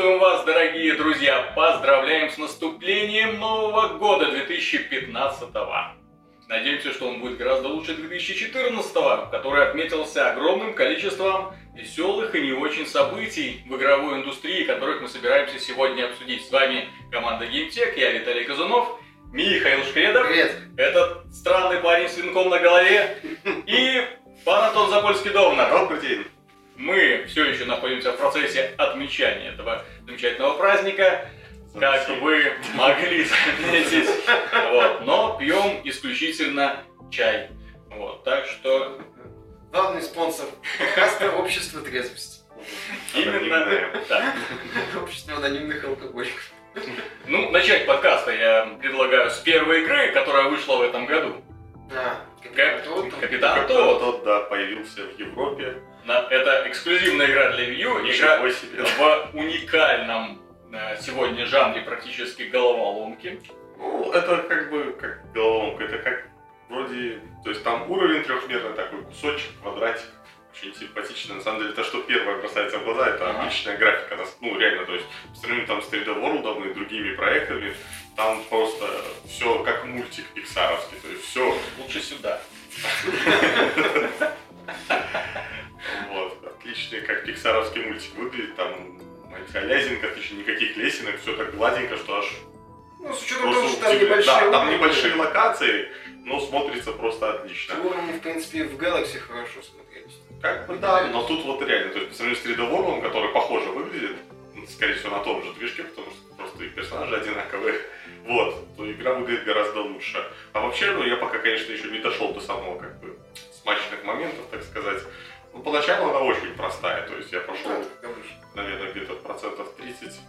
Приветствуем вас, дорогие друзья! Поздравляем с наступлением Нового года 2015 Надеемся, что он будет гораздо лучше 2014 который отметился огромным количеством веселых и не очень событий в игровой индустрии, которых мы собираемся сегодня обсудить. С вами команда GameTech, я Виталий Казунов, Михаил Шкредов, Привет. этот странный парень с венком на голове и пан Антон Запольский-Довнар. Добрый день. Мы все еще находимся в процессе отмечания этого замечательного праздника, как вы могли заметить. Вот. Но пьем исключительно чай. Вот. Так что Главный спонсор подкаста Общество трезвости. именно да. Общество анонимных алкоголиков. Ну, начать подкаста я предлагаю с первой игры, которая вышла в этом году. А. Капитан Как Тодд. тот, да, появился в Европе. На- Это эксклюзивная игра для Wii U, игра себе. в уникальном э, сегодня жанре практически головоломки. Ну, это как бы как головоломка, это как вроде, то есть там уровень трехмерный такой, кусочек, квадратик, очень симпатично. На самом деле, то, что первое бросается в глаза, это Ага. отличная графика. Ну, реально, то есть, по сравнению там с 3D World и другими проектами, там просто все как мультик пиксаровский, то есть все Лучше сюда. Вот, отличный, как пиксаровский мультик выглядит, там лязинков, еще никаких лесенок, все так гладенько, что аж Ну, с учетом того, что там небольшие Да, там небольшие локации, но смотрится просто отлично. Уровни, в принципе, в Galaxy хорошо смотрелись. Как бы да, но тут вот реально, то есть по сравнению с 3D World, который похоже выглядит, ну, скорее всего на том же движке, потому что просто и персонажи одинаковые, вот, то игра выглядит гораздо лучше. А вообще, ну я пока, конечно, еще не дошел до самого как бы смачных моментов, так сказать. Ну, поначалу она очень простая, то есть я как обычно. наверное, где-то процентов 30.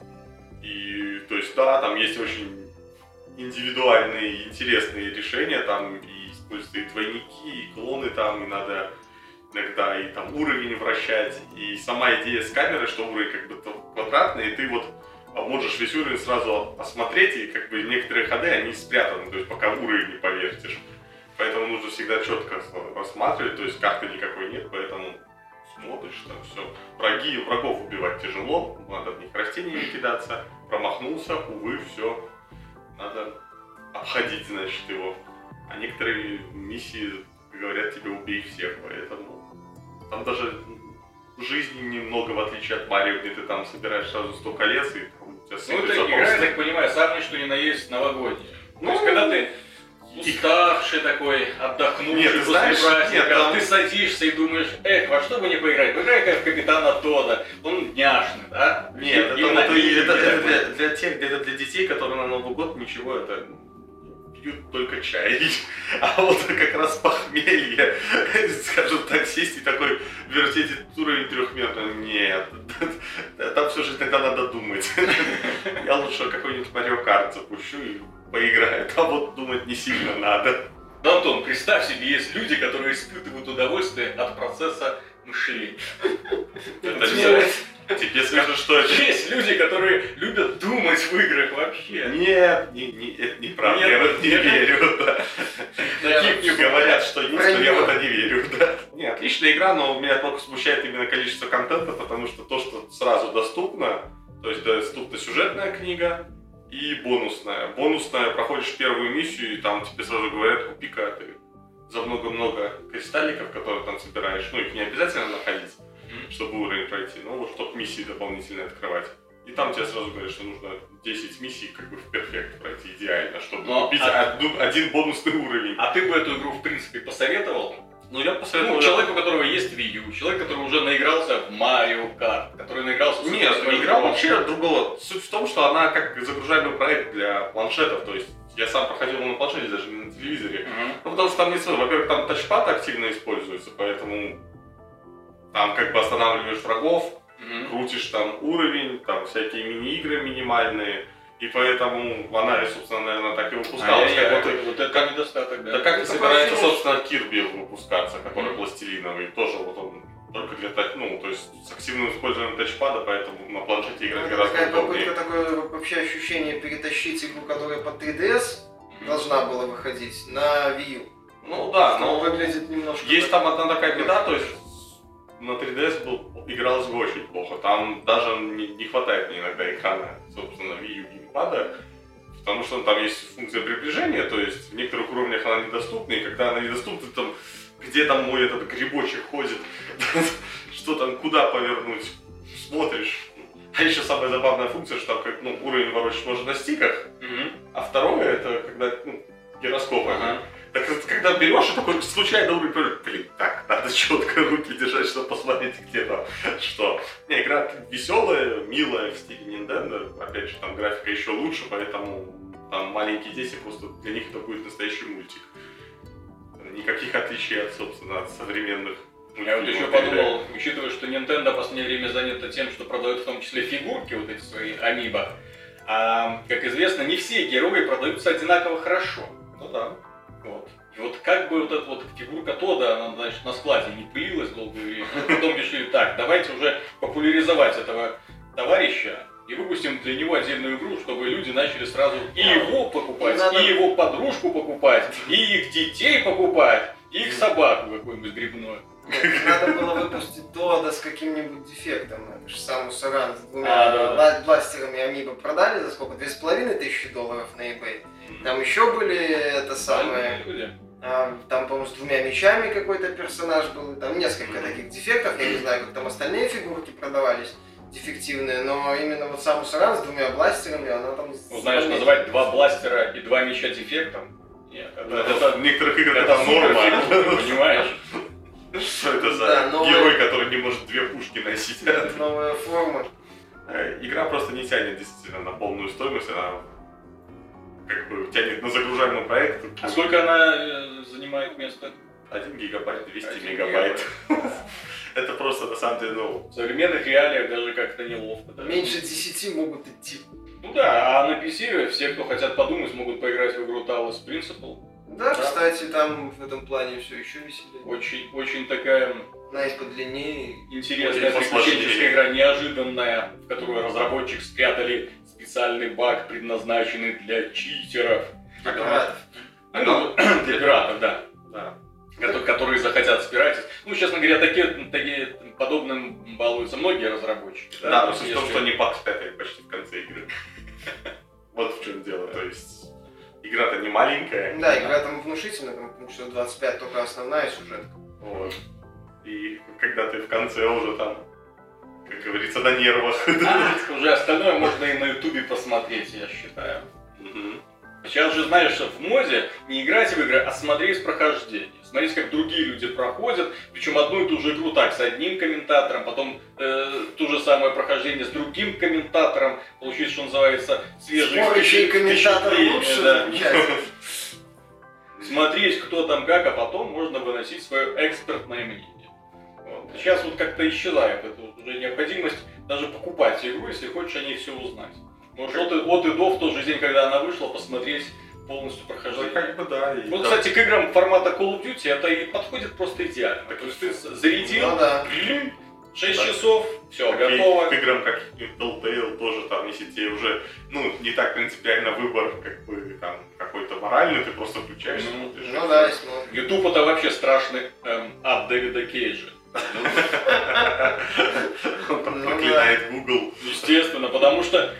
И, то есть, да, там есть очень индивидуальные, интересные решения, там и используются и двойники, и клоны там, и надо иногда и там уровень вращать, и сама идея с камерой, что уровень как бы квадратный, и ты вот а, можешь весь уровень сразу осмотреть, и как бы некоторые ходы, они спрятаны, то есть пока уровень не повертишь. Поэтому нужно всегда четко рассматривать, то есть карты никакой нет, поэтому смотришь там все. Враги, врагов убивать тяжело, надо в них растениями кидаться. Промахнулся, увы, все. Надо обходить, значит, его. А некоторые миссии говорят тебе убей всех, поэтому там даже жизни немного, в отличие от Марио, где ты там собираешь сразу 100 колец, и там у тебя Ну, это игра, я так понимаю, самое что ни на есть новогодняя. То Ну, есть, когда ты уставший такой, отдохнувший Нет, ты после знаешь, праздника, нет, там- ты садишься и думаешь, эх, во что бы не поиграть? Поиграй как в Капитана Тода, он няшный, да? Нет, это, Именно вот и- это- это такой. для, для тех, это для детей, которые на Новый год ничего, это пьют только чай. А вот как раз похмелье, скажем так, сесть и такой вертеть этот уровень трехмерный, нет. Там все же тогда надо думать. Я лучше какой-нибудь Марио Карт запущу и поиграю. Там вот думать не сильно надо. Да, Антон, представь себе, есть люди, которые испытывают удовольствие от процесса мышления. Это Тебе- скажут, что это Есть люди, которые любят думать в играх вообще. Нет, не, не, это неправда, Нет, я в это не верю. Да. Таких не Говорят, что есть, но я в это не верю. Да. Не, отличная игра, но меня только смущает именно количество контента, потому что то, что сразу доступно, то есть доступна сюжетная книга и бонусная. Бонусная, проходишь первую миссию, и там тебе сразу говорят, купи-ка ты за много-много кристалликов, которые там собираешь. Ну, их не обязательно находить, Мгм. чтобы уровень пройти, но вот чтобы миссии дополнительные открывать. И там тебе сразу говорят, что нужно 10 миссий как бы в перфект пройти идеально, чтобы Но, купить а- один бонусный уровень. А ты бы эту игру, в принципе, посоветовал? Ну, я посоветовал... Ну, человеку, у которого есть Wii U, человек, который уже наигрался в Mario Kart, который наигрался в Нет, Super Smash игра Bros. вообще другого. Суть в том, что она как загружаемый проект для планшетов, то есть я сам проходил его на планшете, даже не на телевизоре. Мгм. Ну, потому что там не свой. Во-первых, там тачпад активно используется, поэтому там как бы останавливаешь врагов, Мгм. крутишь там уровень, там всякие мини-игры минимальные, и поэтому она, собственно, наверное, так и выпускалась. Ай-яй-яй, как вот вот, вот это недостаток, да. Да как Это собирается, просто- собственно, Кирби выпускаться, который Мгм. пластилиновый. Тоже вот он только для тач- ну, то есть с активным использованием тачпада, поэтому на планшете играть Ну, гораздо такая удобнее. попытка, такое вообще ощущение перетащить игру, которая под 3DS должна была выходить на Wii U. Ну да, но выглядит немножко... есть так- там одна такая беда, то есть на 3DS был игралось бы очень плохо. Там даже не, не хватает мне иногда экрана, собственно, Wii U геймпада. Потому что там есть функция приближения, то есть в некоторых уровнях она недоступна, и когда она недоступна, там, где там мой этот грибочек ходит, что там, куда повернуть, смотришь. А еще самая забавная функция, что там как, ну, уровень ворочать можно на стиках, а второе это когда ну, гироскопами. Ага. Так когда берешь и такой случайно уровень, блин, так, надо четко руки держать, чтобы посмотреть, где там что. Не, игра веселая, милая в стиле Nintendo. Опять же, там графика еще лучше, поэтому там маленькие дети, просто для них это будет настоящий мультик. Никаких отличий от, собственно, от современных Я вот еще подумал, учитывая, что Nintendo в последнее время занята тем, что продает в том числе фигурки, вот эти свои амибо, а, как известно, не все герои продаются одинаково хорошо. Ну да. Вот. И вот как бы вот эта вот фигурка Тода, она, значит, на складе не пылилась долгое время, потом решили, так, давайте уже популяризовать этого товарища и выпустим для него отдельную игру, чтобы люди начали сразу и его покупать, Надо- и его подружку покупать, и их детей покупать, и их собаку какую-нибудь грибную. Надо было выпустить Дода с каким-нибудь дефектом. Это же сам Саран с двумя А, да, да. бла- бластерами Амиба продали за сколько? Две с половиной тысячи долларов на eBay. Там еще были это самое... Люди. Там, по-моему, с двумя мечами какой-то персонаж был. Там несколько таких дефектов. Я не знаю, как там остальные фигурки продавались дефективные, но именно вот сам Саран с двумя бластерами, она там... Ну, знаешь, называть два бластера и два меча дефектом? Нет, это, Это, это, в некоторых играх это это норма. понимаешь? Что это за Да, герой, который не может две пушки носить? Новая форма. Э, Игра просто не тянет действительно на полную стоимость, она как бы тянет на загружаемый проект. А сколько она э, занимает место? 1 гигабайт, 200 Один мегабайт. Это просто на самом деле, ну, В современных реалиях даже как-то неловко. да. Меньше 10 могут идти. Ну да, а на PC все, кто хотят подумать, могут поиграть в игру Talos Principle. Да, Да. кстати, там в этом плане все еще веселее. Очень, очень такая Она и подлиннее. интересная приключенческая игра, неожиданная, в которую разработчик спрятали специальный баг, предназначенный для читеров. Для пиратов. Ну, для пиратов, да. да. Кото- которые захотят спиратить. Ну, честно говоря, такие, такие подобным балуются многие разработчики. Да, но То суть есть, в том, если- что они подспятали почти в конце игры. Вот в чем дело, то есть игра-то не маленькая, Да, игра там внушительная, там потому что 25 только основная сюжетка. вот. И когда ты в конце уже там, как говорится, на нервах. А, уже остальное можно и на ютубе посмотреть, я считаю. Мгм. Сейчас же, знаешь, в моде не играть в игры, а смотреть прохождение. Смотреть, как другие люди проходят, причем одну и ту же игру так, с одним комментатором, потом э, то же самое прохождение с другим комментатором, получить, что называется, свежие комментаторы впечатления, лучше, да. Смотреть, кто там как, а потом можно выносить свое экспертное мнение. Вот. Сейчас вот как-то исчезает эта вот уже необходимость даже покупать игру, если хочешь о ней все узнать. Можешь от, и- от и до в тот же день, когда она вышла, посмотреть полностью Ну, прохождение. как бы да. и Вот, да. кстати, к играм формата Call of Duty это и подходит просто идеально. То есть ты зарядил, Ну да. 6 Да. часов, все, К- готово. К играм, как Telltale, тоже там, если тебе уже, ну, не так принципиально выбор, как бы, там, какой-то моральный, ты просто включаешь, Ну, смотришь. Ну да, и смотрим. YouTube это вообще страшный эм, ад Дэвида Кейджа. Он там Ну проклинает Google. Естественно, потому что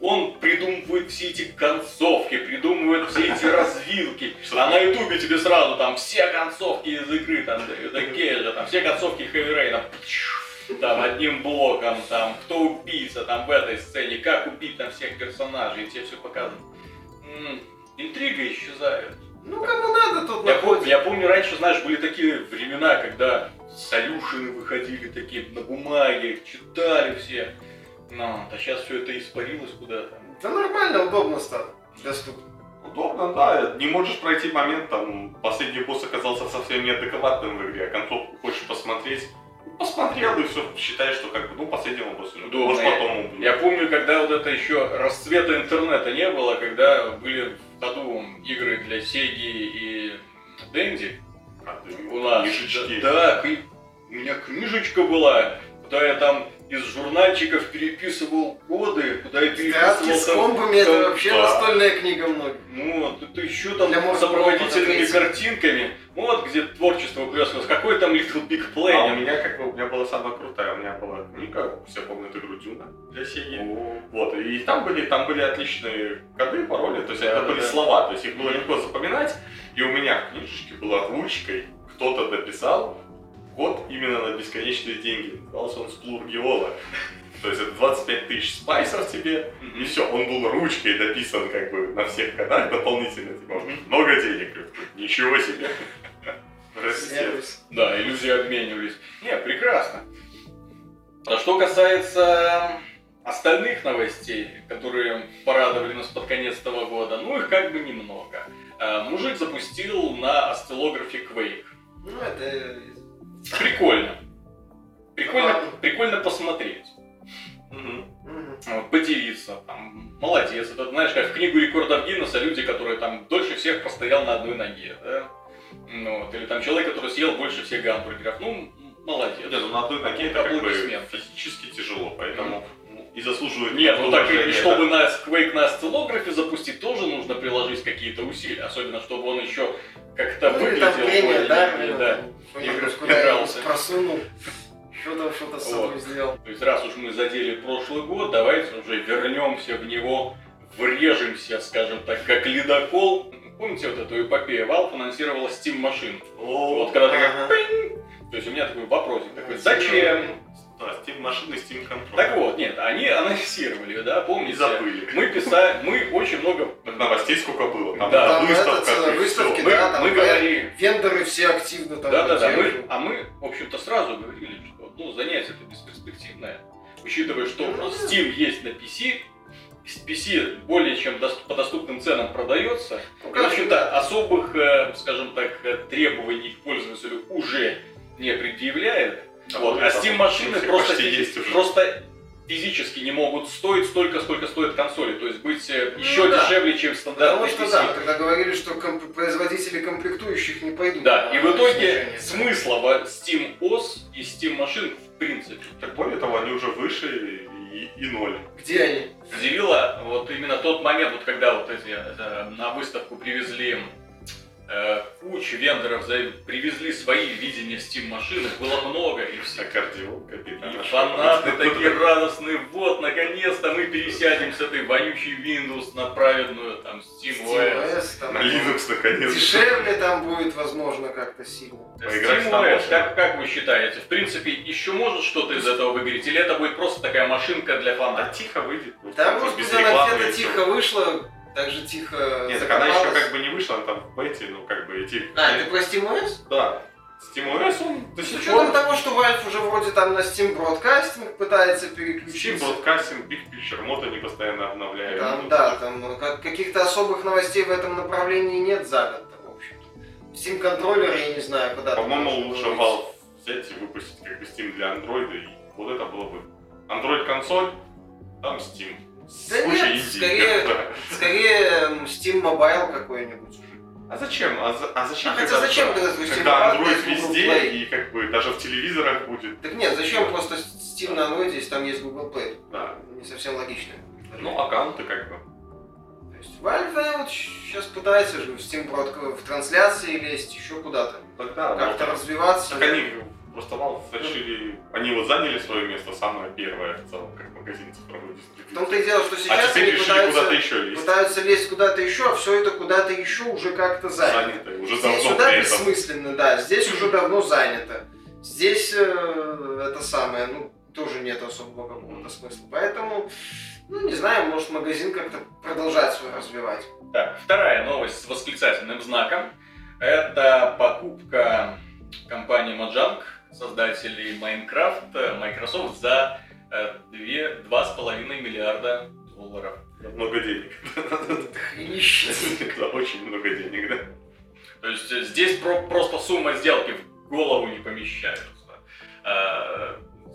он придумывает все эти концовки, придумывает все эти развилки. А на ютубе тебе сразу там все концовки из игры, там, Кейджа, там все концовки Хэви Рейна, там одним блоком, там, кто убийца, там в этой сцене, как убить там всех персонажей, и тебе все показано. М, Интрига исчезает. Ну, кому надо, тот Я помню, находит. я помню, раньше, знаешь, были такие времена, когда солюшины выходили такие на бумаге, читали все. Ну, а сейчас все это испарилось куда-то. Да нормально, удобно стало. Доступно. Удобно, да. Не можешь пройти момент, там, последний босс оказался совсем неадекватным в игре, а концовку хочешь посмотреть, посмотрел и все, считаешь, что как бы, ну, последнего босса. Удобно. Может, потом убью. Я помню, когда вот это еще расцвета интернета не было, когда были ходу игры для Сеги и Дэнди. А, У нас. книжечки. Да, да, у меня книжечка была, куда я там из журнальчиков переписывал коды, куда я переписывал с там, комбами это вообще да. настольная книга многих. Ну, вот, это еще там Для с сопроводительными картинками. Вот где творчество выплескивалось. Какой там Little Big Play. А у меня как бы, у меня была самая крутая, у меня была книга, все помнят игру Дюна для Сеги. Вот, и там были, там были отличные коды, пароли, то есть Да, это да, были да. слова, то есть их было легко запоминать, и у меня в книжечке была ручкой, кто-то дописал код именно на бесконечные деньги, назывался он Сплургиола. То есть это 25 тысяч спайсов тебе, и все, он был ручкой дописан как бы на всех кодах дополнительно, типа, много денег, ничего себе. Да, иллюзии обменивались. Не, прекрасно. А что касается остальных новостей, которые порадовали нас под конец этого года, ну их как бы немного. Э, Мужик запустил на осциллографе Quake. Ну, это... Прикольно. Прикольно, прикольно посмотреть. Мгм. Вот, поделиться, там, молодец. Это, знаешь, как в книгу рекордов Гиннесса люди, которые там дольше всех постоял на одной ноге, да? Ну, вот, или там человек, который съел больше всех гамбургеров. Ну, молодец. Нет, ну на одной ноге это как бы физически тяжело, поэтому и заслуживает Нет, ну так и чтобы на Quake на осциллографе запустить, тоже нужно приложить какие-то усилия. Особенно, чтобы он еще как-то Ну, или выглядел там премия, да, ну, да. куда игрался. просунул, что-то что-то с собой Вот. сделал. То есть раз уж мы задели прошлый год, давайте уже вернемся в него, врежемся, скажем так, как ледокол. Помните вот эту эпопею? Valve анонсировала Steam машин. Вот когда как пинг, то есть у меня такой вопросик такой, зачем? Да, Steam машины, Steam контроль. Так вот, нет, они анонсировали, да, помните? забыли. Мы писали, мы очень много Новостей сколько было. Там Да. Там выставка, это целая и выставка, всё. мы, да, там мы говорили, Вендоры все активно там да, да, да, мы, а мы, в общем-то, сразу говорили, что ну, занятие это бесперспективное, учитывая, что Ну, Steam есть на PC, PC более чем по доступным ценам продается, Ну, и, в общем-то, особых, э, скажем так, э, требований к пользователю уже не предъявляет. Вот. А там Steam машины просто, есть уже. просто физически не могут стоить столько, сколько стоят консоли, то есть быть э, еще Ну да. дешевле, чем Потому стандартный что PC. да, тогда говорили, что комп- производители комплектующих не пойдут. Да, и в итоге снижение. смысла в Steam OS и Steam машин в принципе. Так более того, они уже выше и, и ноль. Где они? Удивило вот именно тот момент, вот когда вот эти э, на выставку привезли кучу вендоров, за- привезли свои видения Steam машин, их было много, и все Аккордеон, капитан. И фанаты такие радостные, вот, наконец-то мы пересядем с этой вонючей Windows на праведную там Steam OS. SteamOS, там На Linux наконец. Дешевле там будет, возможно, как-то сильно. Поиграть Steam там OS, можно. как, как вы считаете, в принципе, еще может что-то из этого выиграть, или это будет просто такая машинка для Да фанатов? тихо выйдет. Да, может без быть, она где-то тихо вышла, так же тихо Нет, так она еще как бы не вышла, она там в бете, ну как бы эти... А, ты про SteamOS? Да. SteamOS, он до С сих учетом пор... того, что Valve уже вроде там на Steam Broadcasting пытается Steam переключиться. Broadcasting, Big Picture, мод они постоянно обновляют. Там, Ну, да, там ну, как- каких-то особых новостей в этом направлении нет за год, в общем-то. Steam контроллер, я не знаю, куда По-моему, лучше. Valve взять и выпустить как бы Steam для Android, и вот это было бы. Android консоль, там Steam. Да нет, скорее- да. Скорее м, Steam Mobile какой-нибудь уже. А зачем? А, за- а зачем? А хотя когда- зачем тогда Steam Когда Mobile Android везде, Play? и как бы даже в телевизорах будет. Так нет, зачем просто Steam на Android, если там есть Google Play? Да. Не совсем логично. Ну, аккаунты как бы. То есть Valve вот сейчас пытается же в Steam в трансляции лезть, еще куда-то. Тогда Как-то развиваться. Так они просто Valve решили, они вот заняли свое место, самое первое в целом, как магазин цифровой В дистрибьюции. том-то и дело, что А сейчас теперь они пытаются, куда-то еще лезть. пытаются лезть куда-то еще, а все это куда-то еще уже как-то занято. Занято, уже Здесь давно сюда бессмысленно, да, здесь уже давно занято. Здесь э, это самое, ну, тоже нет особого какого-то смысла. Поэтому, ну, не знаю, может магазин как-то продолжать свой развивать. Так, вторая новость с восклицательным знаком. Это покупка компании Mojang, создателей Minecraft, э, Microsoft за э, две- 2,5 миллиарда долларов. Много денег. Да, очень много денег, да. То есть э, здесь про- просто сумма сделки в голову не помещается.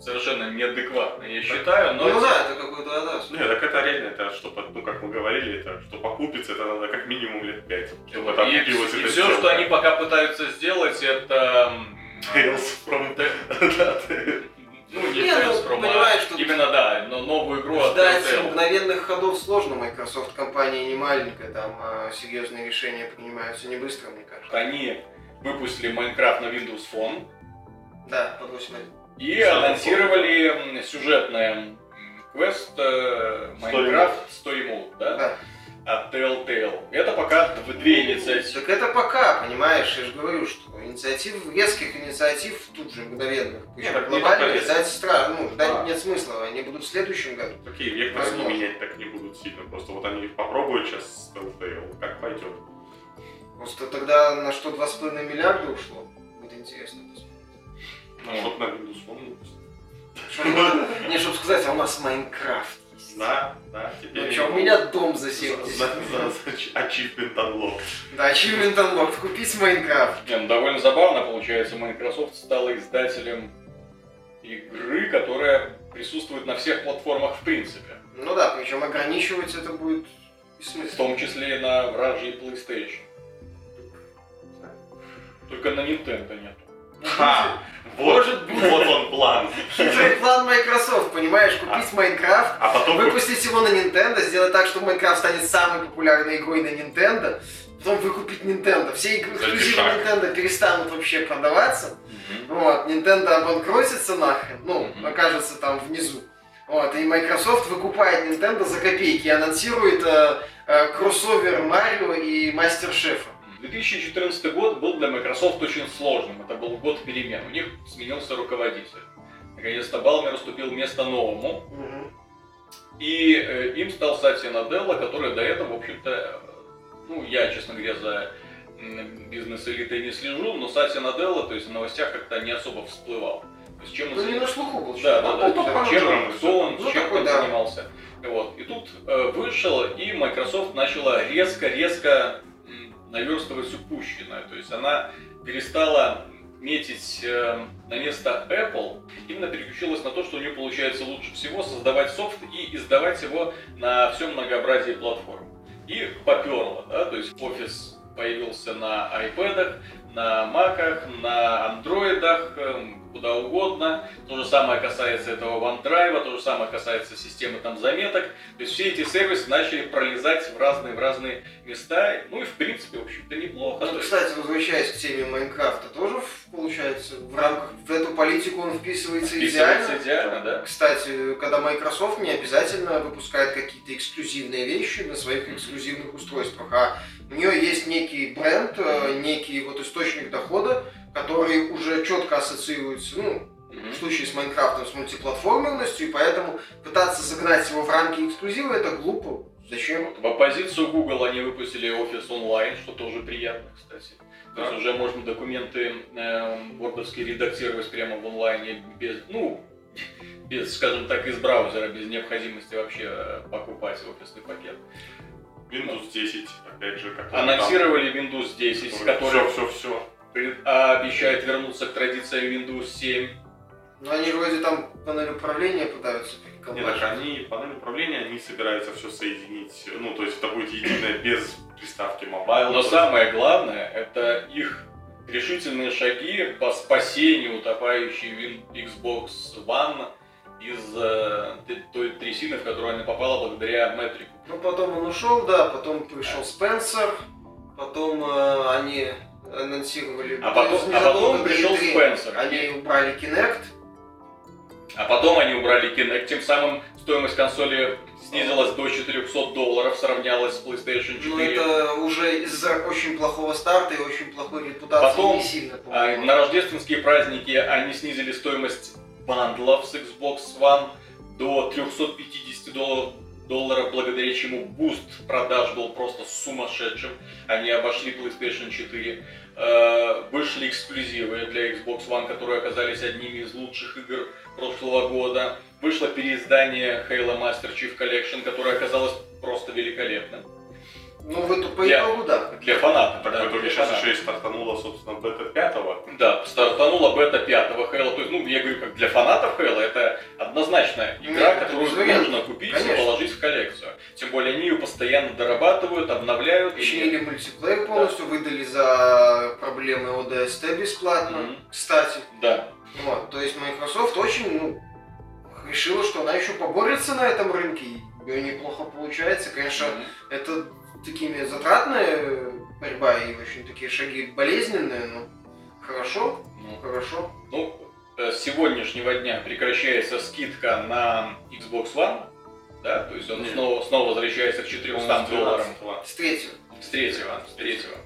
Совершенно неадекватно, я считаю, но... Ну да, это какой-то да. Нет, так это реально, это чтобы, ну как мы говорили, это что покупиться, это надо как минимум лет пять. Чтобы Вот, там и, и все, что они пока пытаются сделать, это... Tales from... Ну, не Не, ну, Telstra, понимаешь, а тут именно, да, но новую игру от Ждать Telltale. мгновенных ходов сложно. Microsoft компания не маленькая, там а, серьезные решения принимаются не быстро, мне кажется. Они выпустили Майнкрафт на Windows Phone Да, под 8 и анонсировали м, сюжетный квест э, Майнкрафт 100 эмот, да? Да. От Telltale. Это пока дв- две инициативы. Так это пока, понимаешь, я же говорю, что инициатив, резких инициатив тут же мгновенных. Нет, глобально ждать страшно, ну, ждать А. нет смысла, они будут в следующем году. Такие векторы они Возможно. менять так не будут сильно. Просто вот они попробуют сейчас с Telltale, как пойдет. Просто тогда на что 2,5 миллиарда ушло, будет интересно посмотреть. А чтоб на Windows Phone Не, чтобы сказать, а у нас Майнкрафт. Да, да, теперь... Ну что, у меня дом за За- 70 за- за- за- Achievement Unlocked. Да, Achievement Unlocked, купить Майнкрафт. Не, ну, довольно забавно получается. Microsoft стала издателем игры, которая присутствует на всех платформах в принципе. Ну да, причем ограничивать это будет В бессмысленно. том числе и на вражьей PlayStation. Только на Nintendo нет. Ха! Вот, Может быть. вот он план. Хитрый план Microsoft, понимаешь, купить Майнкрафт, А потом выпустить его на Nintendo, сделать так, что Майнкрафт станет самой популярной игрой на Nintendo, потом выкупить Nintendo. Все игры. Nintendo перестанут вообще продаваться. Вот, Nintendo обанкротится нахрен, ну, Мгм. окажется там внизу. Вот, и Microsoft выкупает Nintendo за копейки и анонсирует э, э, кроссовер Марио и Мастер Шефа. 2014 год был для Microsoft очень сложным. Это был год перемен. У них сменился руководитель. Наконец-то Балмер уступил место новому. И э, им стал Сатья Наделла, который до этого, в общем-то, ну, я, честно говоря, за бизнес-элитой не слежу, но Сатья Наделла, то есть в новостях как-то не особо всплывал. То есть чем он Ну, не на слуху был. Да, что-то. да, Ну, да. топ Чем, кто он, Ну, чем такой, он да. занимался. Вот. И тут э, вышел, и Microsoft начала резко-резко наверстывать упущенное. То есть она перестала метить э, на место Apple, именно переключилась на то, что у нее получается лучше всего создавать софт и издавать его на всем многообразии платформ. И поперло, да, то есть офис появился на iPad, на Mac, на андроидах, эм, куда угодно. То же самое касается этого OneDrive, то же самое касается системы там заметок. То есть все эти сервисы начали пролезать в разные, в разные места. Ну и в принципе, в общем-то, неплохо. Ну, кстати, возвращаясь к теме Майнкрафта, тоже, получается, в рамках, в эту политику он вписывается Вписывается идеально. идеально, да? Кстати, когда Microsoft не обязательно выпускает какие-то эксклюзивные вещи на своих эксклюзивных устройствах, а у нее есть некий бренд, э, некий вот источник дохода, который уже четко ассоциируется, ну, Мгм. в случае с Майнкрафтом, с мультиплатформенностью, и поэтому пытаться загнать его в рамки эксклюзива это глупо. Зачем? Вот. В оппозицию Google они выпустили офис онлайн, что тоже приятно, кстати. То есть уже можно документы э, вордовские редактировать прямо в онлайне без, ну, без, скажем так, из браузера, без необходимости вообще э, покупать офисный пакет. Windows 10, опять же, как Анонсировали Windows 10, который Все, все, все. А, обещает вернуться к традициям Windows 7. Ну, они же вроде там панель управления пытаются Нет, так они, панель управления, они собираются все соединить. Ну, то есть это будет единое без приставки mobile. Но самое главное, это их решительные шаги по спасению утопающей Xbox One из э, той трясины, в которую она попала благодаря Мэттрику. Ну, потом он ушел, да, потом пришел Спенсер, потом э, они анонсировали... А потом- а потом пришел E3 Спенсер. Они убрали Kinect, А потом они убрали Kinect, тем самым стоимость консоли снизилась до 400 долларов, сравнялась с PlayStation 4. но Ну, это уже из-за очень плохого старта и очень плохой репутации Потом, не сильно, А по-моему. на рождественские праздники они снизили стоимость бандлов с Xbox One до 350 долларов, долларов, благодаря чему boost продаж был просто сумасшедшим. Они обошли PlayStation 4. Э, Вышли эксклюзивы для Xbox One, которые оказались одними из лучших игр прошлого года. Вышло переиздание Halo Master Chief Collection, которое оказалось просто великолепным. Ну, в эту по Для- итогу, да. Для фанатов. Так да, в итоге еще и стартанула, собственно, бета пятого. Да, стартанула бета пятого Halo. То есть, ну, я говорю, как для фанатов Halo, это однозначно игра, Нет, это которую вариантов. нужно купить Конечно. и положить в коллекцию. Тем более они ее постоянно дорабатывают, обновляют. Починили мультиплеер полностью, выдали за проблемы ODST бесплатно, Мгм. кстати. Да. Вот, то есть Microsoft очень ну, решила, что она еще поборется на этом рынке, и у нее неплохо получается. Конечно, это такими затратная борьба и очень такие шаги болезненные, но хорошо, Ну, хорошо. Ну, э, с сегодняшнего дня прекращается скидка на Xbox One, да, то есть он Нет. снова, снова возвращается к 400 долларам С третьего. с третьего, с третьего,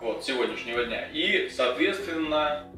вот, с сегодняшнего дня. И, соответственно,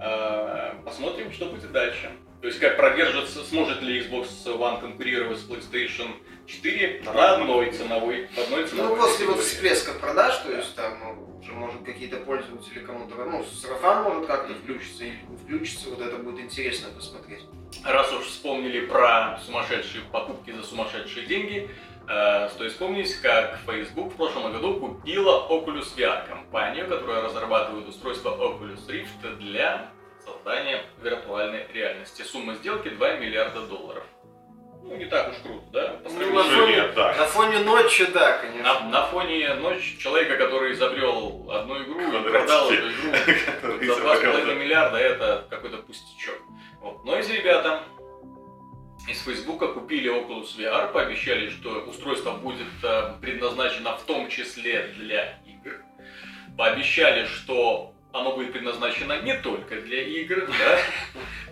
э, посмотрим, что будет дальше. То есть, как продержится, сможет ли Xbox One конкурировать с PlayStation 4 на одной ценовой, в одной ценовой Ну, после вот всплеска продаж, то есть там ну, уже может какие-то пользователи кому-то, ну, сарафан может как-то включиться или не включится, вот это будет интересно посмотреть. Раз уж вспомнили про сумасшедшие покупки за сумасшедшие деньги, э, стоит вспомнить, как Facebook в прошлом году купила Oculus VR, компанию, которая разрабатывает устройство Oculus Rift для создания виртуальной реальности. Сумма сделки 2 миллиарда долларов. Ну, не так уж круто, да? По Ну, на фоне, нет, да. на фоне ночи, да, на, конечно. на фоне ночь человека, который изобрел одну игру и продал эту игру за два с изобрел, половиной да. миллиарда это какой-то пустячок. Вот. Но эти ребята из Фейсбука купили Oculus VR, пообещали, что устройство будет э, предназначено в том числе для игр. Пообещали, что оно будет предназначено не только для игр, да,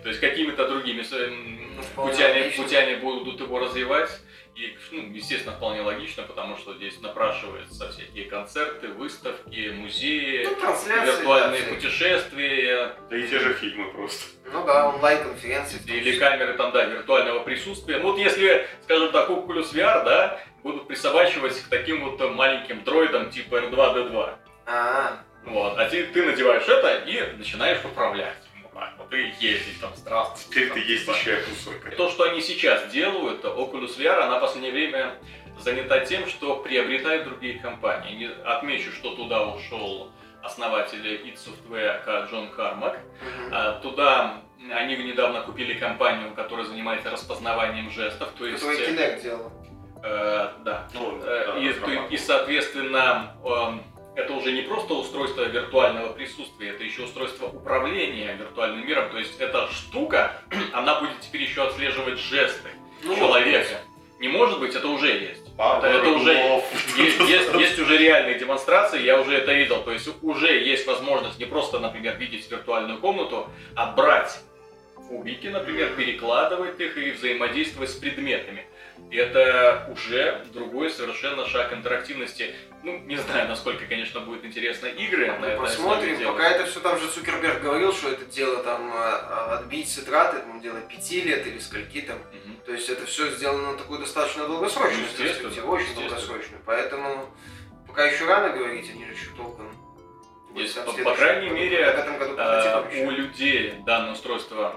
то есть какими-то другими своими Ну, путями, путями будут его развивать. И, ну, естественно, вполне логично, потому что здесь напрашиваются всякие концерты, выставки, музеи, Ну, виртуальные да, путешествия Да и те же фильмы просто. Ну да, онлайн-конференции. или камеры там, да, виртуального присутствия. Ну вот если, скажем так, Oculus VR, да, будут присобачивать к таким вот маленьким дроидам типа R2-D2. А, Вот, а ты, ты надеваешь это и начинаешь управлять. Вот так вот, и ездить там, здравствуйте. Теперь там, ты есть типа. еще и мусорка. То, что они сейчас делают, Oculus VR, она в последнее время занята тем, что приобретает другие компании. Не- Отмечу, что туда ушел основатель id Software Джон Кармак. А, Туда они недавно купили компанию, которая занимается распознаванием жестов, то есть... Который Kinect делал. э, да. Ну, Э, да, и, разрабатывал. и, соответственно, эм, это уже не просто устройство виртуального присутствия, это еще устройство управления виртуальным миром. То есть эта штука, она будет теперь еще отслеживать жесты Ну, человека. Не может быть, это уже есть. Папа это, это уже есть, есть, есть уже реальные демонстрации, я уже это видел. То есть уже есть возможность не просто, например, видеть виртуальную комнату, а брать кубики, например, перекладывать их и взаимодействовать с предметами. И это уже другой совершенно шаг интерактивности. Ну, не знаю, насколько, конечно, будет интересно игры Ну, этой посмотрим. Пока это все там же Цукерберг говорил, что это дело там а, отбить цитраты, там дело пяти лет или скольки там. Мгм. То есть это все сделано на такую достаточно долгосрочную перспективу, очень долгосрочную. Поэтому пока еще рано говорить, они же еще толком. Есть, по- по крайней году, мере, году А, у людей данное устройство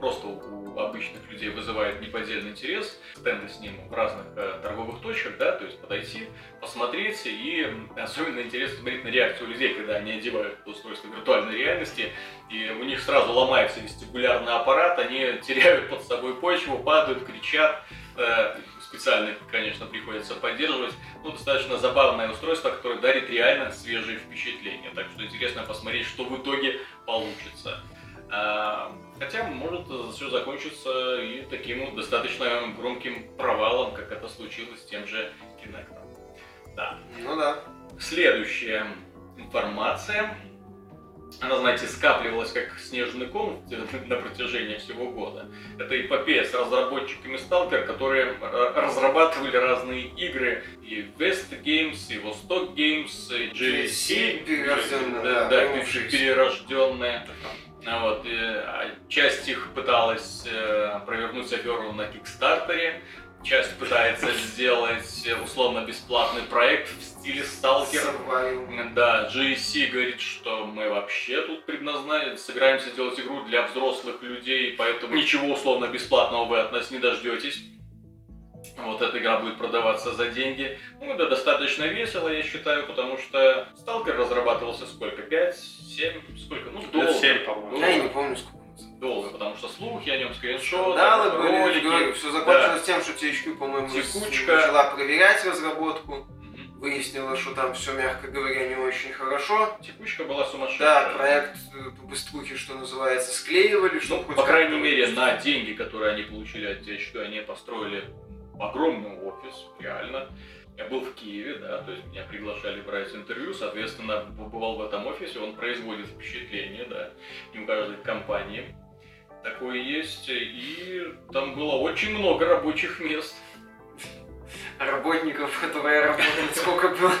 просто у обычных людей вызывает неподдельный интерес. Стенды с ним в разных э, торговых точках, да, то есть подойти, посмотреть, и особенно интересно смотреть на реакцию людей, когда они одевают устройство виртуальной реальности, и у них сразу ломается вестибулярный аппарат, они теряют под собой почву, падают, кричат. Э, Специально, конечно, приходится поддерживать. Ну, достаточно забавное устройство, которое дарит реально свежие впечатления. Так что интересно посмотреть, что в итоге получится. Хотя может все закончиться и таким вот достаточно громким провалом, как это случилось с тем же Kinect. Да. Ну да. Следующая информация. Она, знаете, скапливалась как снежный ком на протяжении всего года. Это эпопея с разработчиками Stalker, которые р- разрабатывали разные игры. И West Games, и Восток Games, и JC. перерожденная, Да, да, да, вернувшаяся. Вот, и, а, часть их пыталась э, провернуть аферу на Кикстартере, часть пытается сделать условно-бесплатный проект в стиле Сталкер. Да, GSC говорит, что мы вообще тут предназначены, собираемся делать игру для взрослых людей, поэтому ничего условно-бесплатного вы от нас не дождетесь. Вот эта игра будет продаваться за деньги. Ну, это достаточно весело, я считаю, потому что Сталкер разрабатывался сколько? 5, 7, сколько? Ну, долго. Лет семь, по-моему. Я и не помню, сколько. долго, потому что слухи о нем, скриншоты, Скандалы были, ролики. говорю, все закончилось тем, что THQ, по-моему, Текучка. начала проверять разработку, Мгм. выяснила, что там все, мягко говоря, не очень хорошо. Текучка была сумасшедшая. Да, проект э, по быструхе, что называется, склеивали, Ну, чтобы хоть по крайней мере, на деньги, которые они получили от THQ, они построили огромный офис, реально. Я был в Киеве, да, то есть меня приглашали брать интервью, соответственно, побывал в этом офисе, он производит впечатление, да, не у каждой компании такое есть, и там было очень много рабочих мест. работников, которые работают, сколько было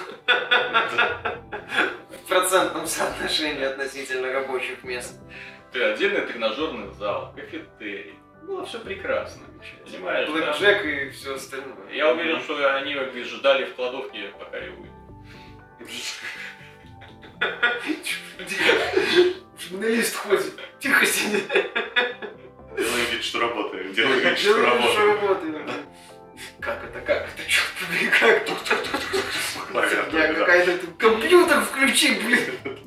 в процентном соотношении относительно рабочих мест. Ты отдельный тренажерный зал, кафетерий. Было все прекрасно. Понимаешь, да? Блэкджек и все остальное. Я уверен, что они ждали в кладовке, пока я уйду. Журналист ходит. Тихо сиди. Делаем вид, что работаем. Делаем вид, что работаем. Как это, как это, черт побери, как? Да. какая-то тут компьютер включи, блин.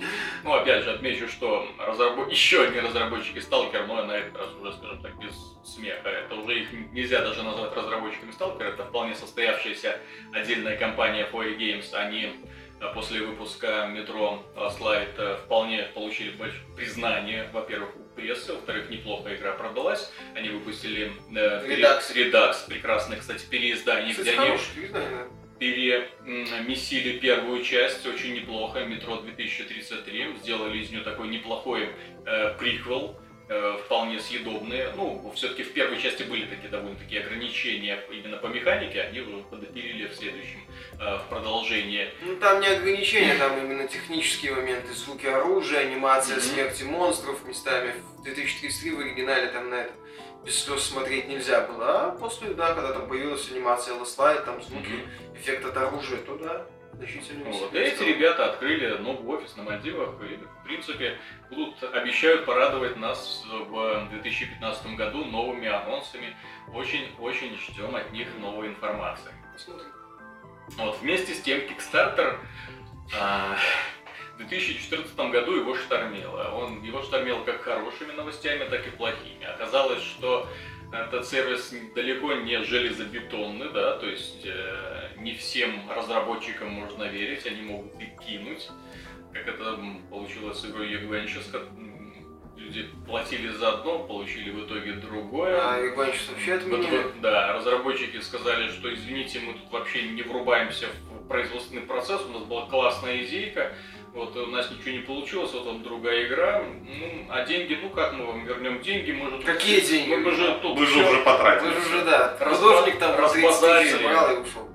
Ну, опять же, отмечу, что разработ... еще одни разработчики Stalker, но на этот раз уже, скажем так, без смеха. Это уже их нельзя даже назвать разработчиками Stalker, это вполне состоявшаяся отдельная компания 4 Games. Они э, после выпуска метро Light э, вполне получили признание, во-первых, у прессы, во-вторых, неплохо игра продалась. Они выпустили э, Redux. Redux, прекрасное, кстати, переиздание, Кстати, где они знаю, перемесили первую часть очень неплохо, Метро 2033, сделали из нее такой неплохой э, приквел, э, вполне съедобные. Ну, все-таки в первой части были такие довольно-таки ограничения именно по механике, они уже подопилили в следующем, э, в продолжении. Ну там не ограничения, там именно технические моменты, звуки оружия, анимация Мгм. смерти монстров местами. В 2033 в оригинале там на это без слез смотреть нельзя было. А после, да, когда там появилась анимация Last там звуки, эффект от оружия, то да, значительно Вот. И веселее эти ребята открыли новый офис на Мальдивах и, в принципе, будут, обещают порадовать нас в 2015 году новыми анонсами. Очень-очень ждем от них новой информации. Посмотрим. Вот, вместе с тем Kickstarter а, в 2014 году его штормило. Он, его штормило как хорошими новостями, так и плохими. Оказалось, что этот сервис далеко не железобетонный, да, то есть э, не всем разработчикам можно верить, они могут и кинуть, как это получилось с игрой м, люди платили за одно, получили в итоге другое. А Иванчик вообще Вот отменили. вы- да, разработчики сказали, что извините, мы тут вообще не врубаемся в производственный процесс, у нас была классная идейка, вот у нас ничего не получилось, вот вам другая игра, ну, а деньги, ну как мы вам вернем деньги, мы же тут- Какие деньги? Мы же тут Вы же уже потратили. Вы же уже, да, художник там по 30 тысяч разбазарили. собрал и ушел.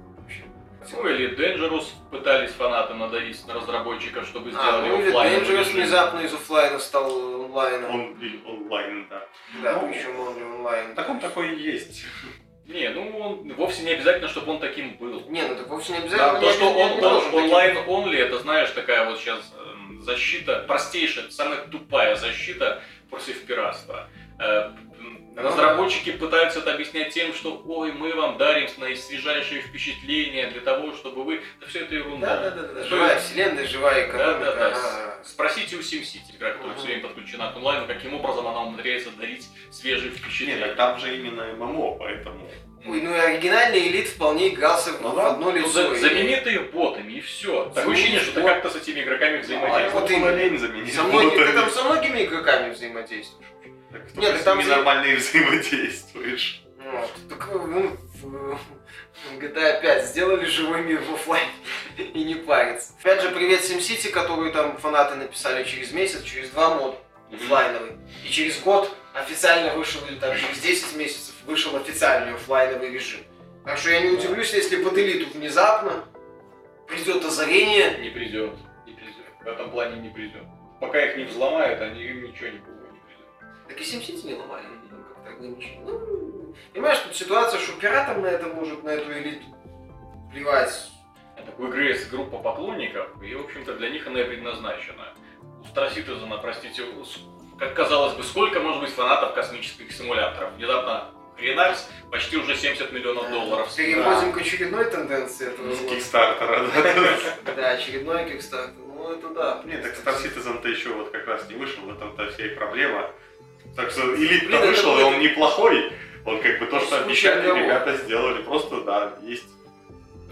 Ну или Dangerous пытались фанаты надавить на разработчиков, чтобы А, сделали ну или оффлайновый Dangerous внезапно из оффлайна стал онлайном. Он онлайн, да. Да, Ну, причем он же онлайн. Так он такой и есть. Не, ну он вовсе не обязательно, чтобы он таким был. Не, ну так вовсе не Да, обязательно. то, не- что он, он таким онлайн only, это знаешь, такая вот сейчас эм, защита, простейшая, самая тупая защита против пиратства. Ну Разработчики пытаются это объяснять тем, что ой, мы вам дарим наисвежайшие впечатления для того, чтобы вы. Да все это ерунда. Да, да, да, да. Живая вселенная, живая Да, экономика. да, да. она- Спросите у SimCity, игра, которая Мгм. все время подключена к онлайну, каким образом она умудряется дарить свежие Нет, впечатления. так там же именно ММО, поэтому... Ой, ну и оригинальный Elite вполне игрался в- Ну в да. одно Ну, лицо. за- И- замени ты их ботами и все. Такое Замени ощущение, что ты как-то с этими игроками А взаимодействуешь. вот вот именно. лень заменить. Со многими, ты там со многими игроками взаимодействуешь. Так Нет, с там ними же- нормально и взаимодействуешь. Вот. Так, ну, в GTA 5 сделали живой мир в оффлайн и не париться. Опять же, привет SimCity, которую там фанаты написали через месяц, через два мод оффлайновый. И через год официально вышел, или там через 10 месяцев вышел официальный оффлайновый режим. Так что я не удивлюсь, если под элиту внезапно придет озарение. Не придет, не придет. В этом плане не придет. Пока их не взломают, они им ничего не придет. Так и SimCity не ломали, там как-то ограничили. Ну, понимаешь, тут ситуация, что пиратам на это может, на эту элиту плевать. Так у игры есть группа поклонников, и, в общем-то, для них она и предназначена. У Star Citizen, простите, как казалось бы, сколько может быть фанатов космических симуляторов? Внезапно хренарс, почти уже 70 миллионов долларов. Переходим к очередной тенденции этого С. Кикстартера, да. Да, очередной кикстартер. Ну Ну это да. Нет, так Star Citizen-то еще вот как раз не вышел, в этом-то вся и проблема. Так что Элит-то Блин, вышел, и он неплохой. Он как бы то, что обещали, ребята сделали. Просто, да, есть.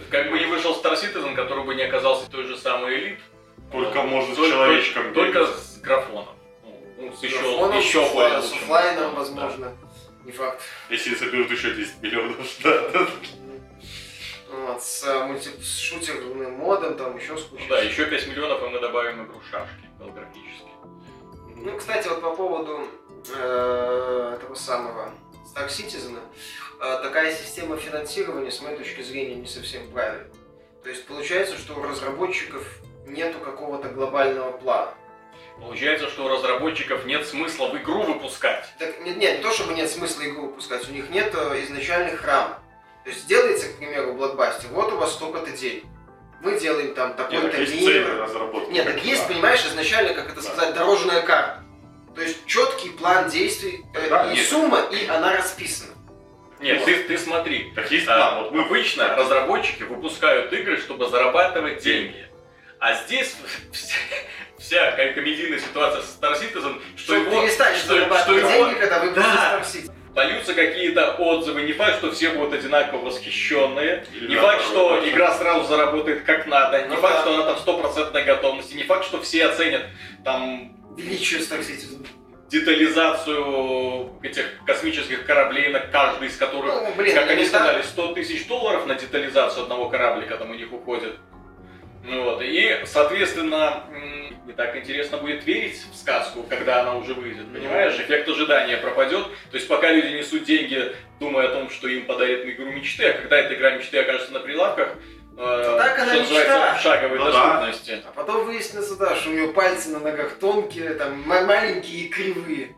Как бы не вышел Star Citizen, который бы не оказался той же самой элит. Только может с только- человечком Только с графоном. Ну, с еще, Графоном, еще с более С графоном, возможно. Не факт. Если соберут еще 10 миллионов, да. Вот, с, э, мульти... с шутерным модом, там еще с да. кучей. Ну да, еще 5 миллионов, и мы добавим игру шашки голографически. Ну, кстати, вот по поводу э, этого самого Star Citizen, э, такая система финансирования, с моей точки зрения, не совсем правильная. То есть получается, что у разработчиков нету какого-то глобального плана. Получается, что у разработчиков нет смысла в игру выпускать. Так, нет, нет, не то чтобы нет смысла игру выпускать, у них нет э, изначальных рамок. То есть делается, к примеру, блокбастер, вот у вас столько-то денег. Мы делаем там такой-то мир. Нет, так есть, понимаешь, изначально, как это Да. сказать, дорожная карта. То есть четкий план действий э, Да, и нет. сумма, и она расписана. Нет, Вот. ты, ты смотри. Так есть А, план. Вот мы обычно разработчики выпускают игры, чтобы зарабатывать деньги. А здесь вся, вся ко- комедийная ситуация с Star Citizen, что Что его, перестанешь что, что его деньги, когда вы Да. Star Citizen. польются какие-то отзывы. Не факт, что все будут одинаково восхищенные. Или Не факт, что да. игра сразу заработает как надо. Не Ну факт, да. что она там стопроцентной готовности. Не факт, что все оценят там Величие Star Citizen. детализацию этих космических кораблей, на каждый из которых Ну, блин, как они иногда- сказали, 100 тысяч долларов на детализацию одного кораблика там у них уходит. Ну вот, и, соответственно, не так интересно будет верить в сказку, когда она уже выйдет, Ну. понимаешь? Эффект ожидания пропадет. То есть пока люди несут деньги, думая о том, что им подарят игру мечты, а когда эта игра мечты окажется на прилавках, э, так она мечта. шаговой Ну да. доступности. А потом выяснится, да, что у него пальцы на ногах тонкие, там ма- маленькие и кривые.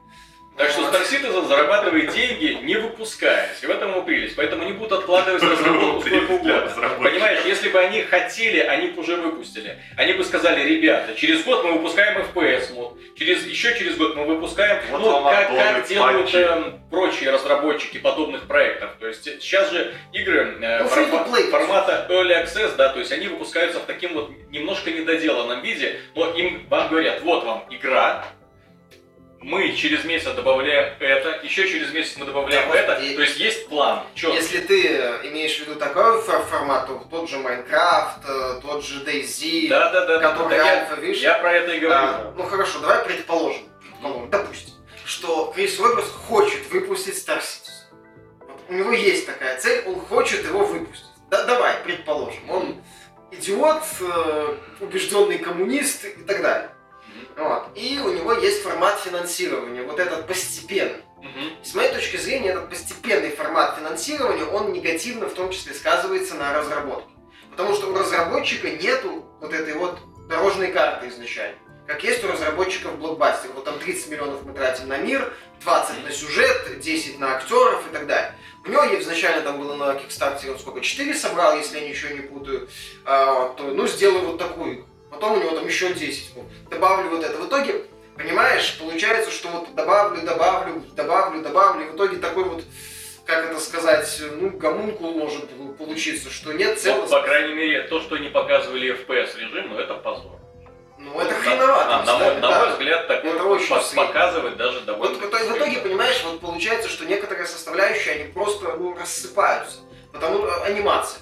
Так что. Star Citizen зарабатывает деньги, не выпускаясь. И в этом его прелесть. Поэтому они будут откладывать разработку сколько угодно. Понимаешь, если бы они хотели, они бы уже выпустили. Они бы сказали, ребята, через год мы выпускаем FPS мод, через, еще через год мы выпускаем, Вот ну, вам как, как делают эм, прочие разработчики подобных проектов. То есть сейчас же игры э, Ну, форма- формата Early Access, да, то есть они выпускаются в таким вот немножко недоделанном виде, но им вам говорят, вот вам игра, мы через месяц добавляем это, еще через месяц мы добавляем Да, это, и- то есть есть план, четкий. Если ты э, имеешь в виду такой фор- формат, то тот же Майнкрафт, э, тот же DayZ, Да, да, да, который да, я, альфа, видишь? я про это и говорю. А, ну хорошо, давай предположим, предположим, допустим, что Крис Робертс хочет выпустить Star Citizen. Вот у него есть такая цель, он хочет его выпустить. Да, давай, предположим, он идиот, э, убежденный коммунист и так далее. Вот. И у него есть формат финансирования, вот этот постепенный. Мгм. С моей точки зрения, этот постепенный формат финансирования, он негативно в том числе сказывается на разработке. Потому что у разработчика нету вот этой вот дорожной карты изначально. Как есть у разработчиков блокбастер. Вот там 30 миллионов мы тратим на мир, 20 на сюжет, 10 на актеров и так далее. У него изначально там было на Kickstarter он сколько, 4 собрал, если я ничего не путаю. А, то, ну, сделаю вот такую. Потом у него там еще 10. ну, добавлю вот это. В итоге, понимаешь, получается, что вот добавлю, добавлю, добавлю, добавлю. И в итоге такой вот, как это сказать, ну, гомункул может получиться, что нет целостности. по крайней мере, то, что не показывали FPS режим, ну это позор. Ну, это хреновато. на, на мой, на мой взгляд, такой Это очень показывать даже довольно Вот в итоге, в итоге, понимаешь, вот получается, что некоторые составляющие, они просто ну, рассыпаются. Потому э, анимация,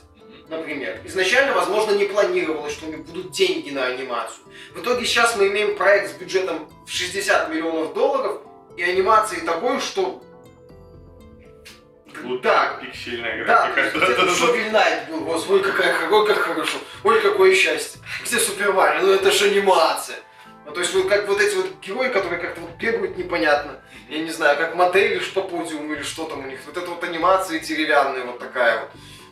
например. Изначально, возможно, не планировалось, что у них будут деньги на анимацию. В итоге сейчас мы имеем проект с бюджетом в 60 миллионов долларов и анимации такой, что... Вот Да, Пиксельная да, графика. где-то Shovel Knight был, господи, ой, какая, ой, как хорошо, ой, какое счастье. Где Супер Марио? Ну это же анимация. Ну, то есть вот как вот эти вот герои, которые как-то вот бегают непонятно. Я не знаю, как модели по подиуму или что там у них. Вот это вот анимация деревянная вот такая вот.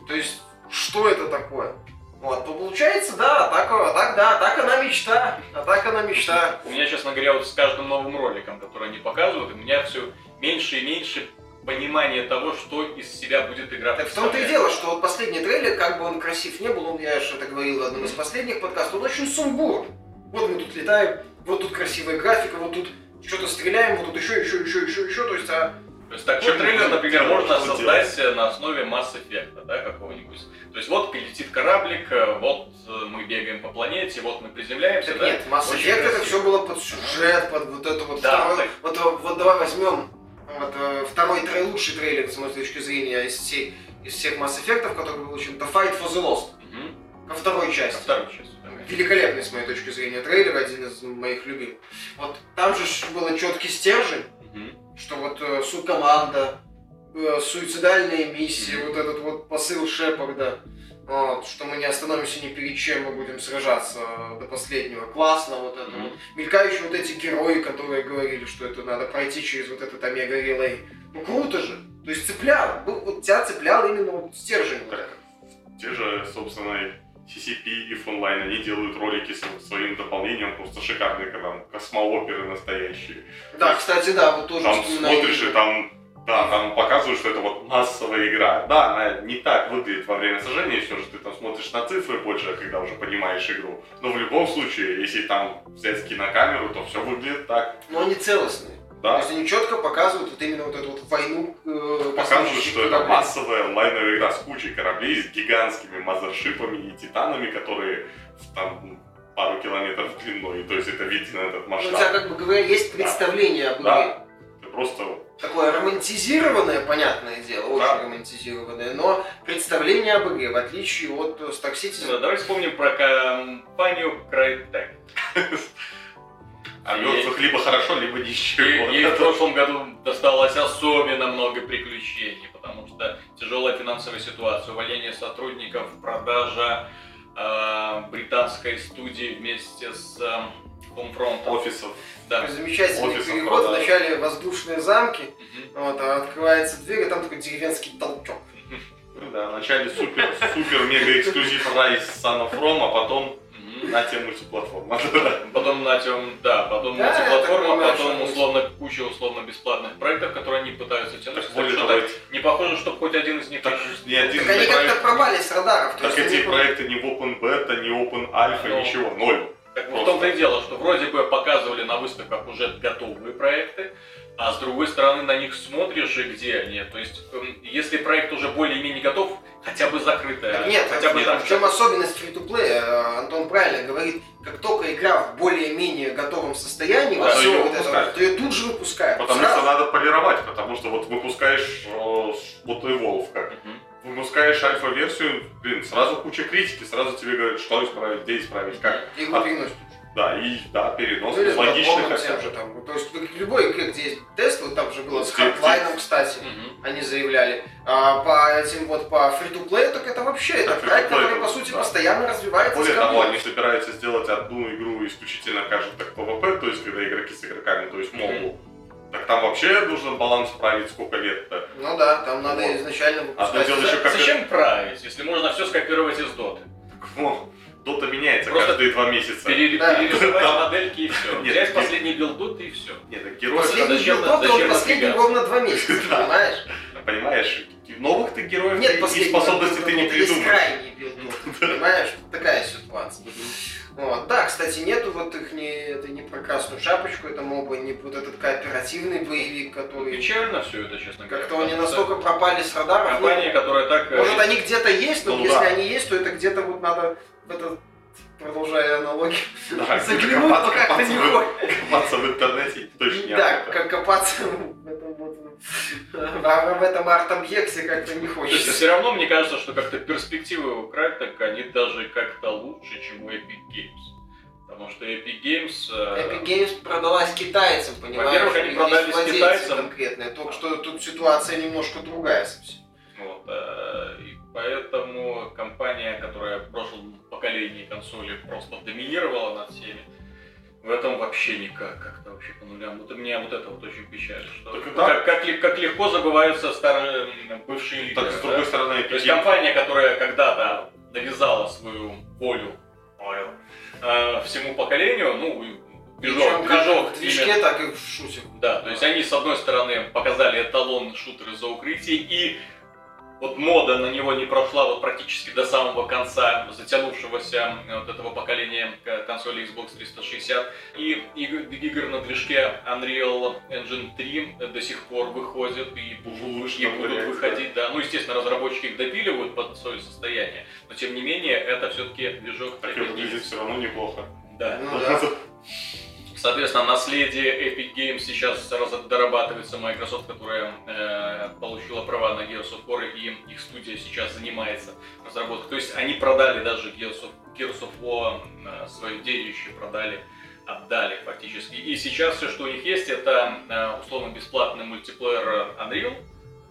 То есть, что это такое? Вот, то получается, да, так, а так, да, так она мечта, а так она мечта. У меня, честно говоря, вот с каждым новым роликом, который они показывают, у меня все меньше и меньше понимания того, что из себя будет игра Так в том-то и дело, что вот последний трейлер, как бы он красив не был, он, я же это говорил в одном из последних подкастов, он очень сумбурный. Вот мы тут летаем, вот тут красивая графика, вот тут что-то стреляем, вот тут еще, еще, еще, еще, еще, то есть, а То есть так Вот трейлер, например, делать, можно создать на основе Mass Effect, да, какого-нибудь. То есть вот летит кораблик, э, вот э, мы бегаем по планете, вот мы приземляемся, Так да? нет, Mass Effect это все было под сюжет, под вот это вот Да, второй- так. вот, э, вот давай возьмем вот, второй трей, лучший трейлер, с моей точки зрения, из, всей- из всех Mass Effect, который был очень, это Fight for the Lost, ко второй части. вторую часть. да. Великолепный, с моей точки зрения, трейлер, один из моих любимых. Вот там же было четкий стержень, Мгм. что вот э, су-команда, э, суицидальная миссия, Мгм. вот этот вот посыл Шепарда, вот, что мы не остановимся ни перед чем, мы будем сражаться до последнего. Классно вот это Мгм. вот. Мелькающие вот эти герои, которые говорили, что это надо пройти через вот этот омега-релей. Ну круто же! То есть цепляло. Вот тебя цеплял именно вот стержень. Так, те же, собственно, CCP и Online, они делают ролики с своим дополнением, просто шикарные, когда там космооперы настоящие. Да, кстати, да, вот тоже Там смотришь, и там, да, там показывают, что это вот массовая игра. Да, она не так выглядит во время сожжения, все же ты там смотришь на цифры больше, когда уже понимаешь игру. Но в любом случае, если там взять кинокамеру, то все выглядит так. Но они целостные. То Да, есть они четко показывают вот именно вот эту вот войну э, показывают, что это кораблей. массовая онлайновая игра с кучей кораблей, с гигантскими мазершипами и титанами, которые в, там пару километров длиной. То есть это видно этот Ну, у тебя, масштаб. как бы говоря, есть представление об игре. Да. Просто Такое романтизированное, понятное дело, очень Да. романтизированное, но представление об игре, в отличие от э, Star Citizen. Да, давай вспомним про компанию Crytek. а мертвых либо хорошо, либо ничего. Ей, в прошлом году досталось особенно много приключений, потому что тяжелая финансовая ситуация, увольнение сотрудников, продажа э, британской студии вместе с Homefront. Офисов. Да. Замечательный Офисов переход, продал. вначале воздушные замки, Мгм. вот, а открывается дверь, и там такой деревенский толчок. Ну да, вначале супер, супер мега эксклюзив Son of Rome, а потом на тему мультиплатформа. Потом на тем, да, потом Да, мультиплатформа, понимаю, потом что условно куча условно бесплатных проектов, которые они пытаются тянуть. Так более того, не похоже, чтобы хоть один из них так ни один Так они как-то пропали с радаров. так эти проекты не в Open Beta, не Open Alpha, Ну. ничего, ноль. Так в том-то и дело, что вроде бы показывали на выставках уже готовые проекты, а с другой стороны на них смотришь и где они. То есть, эм, если проект уже более-менее готов, хотя бы закрытая. Так Нет, хотя бы нет, там в чем особенность фри-то-плея? Антон правильно говорит, как только игра в более-менее готовом состоянии, Да, всё её вот это то ее тут же выпускают. Потому Сразу. что надо полировать, потому что вот выпускаешь э, вот Evolve как. Мгм. Выпускаешь альфа-версию, блин, сразу куча критики, сразу тебе говорят, что исправить, где исправить, как. Игру А, переносят. Да, и да, перенос Ну логично бы. же там. То есть любой игре, где есть тест, вот там же было с Hardline, кстати, Мгм. они заявляли. А по этим вот по фри-то-плею, так это вообще, это Так, проект, который по сути да. постоянно развивается. Более того, они собираются сделать одну игру исключительно, скажем так, PvP, то есть когда игроки с игроками, то есть мобу. Так там вообще нужно баланс править сколько лет-то. Ну да, там надо Вот. изначально выпускать. дело еще как Зачем править, если можно все скопировать из доты? О, Дота меняется Просто каждые два месяца. Пере- Да. Перерисовать Да. модельки и все. Нет, Взять нет. последний билд доты и все. Нет, так герои, Последний Зачем- билд Доты, зачем он последний ровно два месяца, Да. понимаешь? понимаешь, новых ты героев Нет и билда ты не придумаешь. крайний билд Доты, понимаешь? Такая ситуация. Вот. Да, кстати, нету вот их не, это не про красную шапочку, это моба, не вот этот кооперативный боевик, который... Печально все это, честно говоря. Как-то они настолько пропали с радаров. ну, Компания, которая так... э, Может, они где-то есть, но Ну если да. они есть, то это где-то вот надо в этот продолжая аналогию, Да, заглянуть, но как-то не в- хочет. Копаться в интернете точно Да, неохота. как копаться в этом в в этом арт-объекте как-то не То есть хочется. все равно мне кажется, что как-то перспективы у Crytek, они даже как-то лучше, чем у Epic Games. Потому что Epic Games... э, Epic Games продалась китайцам, понимаешь? Во-первых, они продались китайцам. конкретные, только что тут ситуация немножко другая совсем. Вот, э, и поэтому компания, которая в прошлом поколении консоли просто доминировала над всеми, в этом вообще никак, как-то вообще по нулям. Вот меня вот это вот очень печалит, что Так ну, да. как, как, как легко забываются старые м, бывшие лидеры. Так, с да? другой стороны, То есть компания, которая когда-то навязала свою волю э, всему поколению, ну, движок, движок в движке, именно- так и в шуте. да, то есть они, с одной стороны, показали эталон шутеры за укрытие и вот мода на него не прошла вот практически до самого конца затянувшегося вот этого поколения консолей Xbox 360. И игр, игр на движке Unreal Engine 3 до сих пор выходят и будут, и будут выходить. Да. Ну, естественно, разработчики их допиливают под свое состояние, но тем не менее это все-таки движок. Так выглядит все равно неплохо. Да. Ну, да. Соответственно, наследие Epic Games сейчас дорабатывается Microsoft, которая э, получила права на Gears of War, и их студия сейчас занимается разработкой. То есть они продали даже Gears of, Gears of War, э, свое детище продали, отдали фактически. И сейчас все, что у них есть, это э, условно-бесплатный мультиплеер Unreal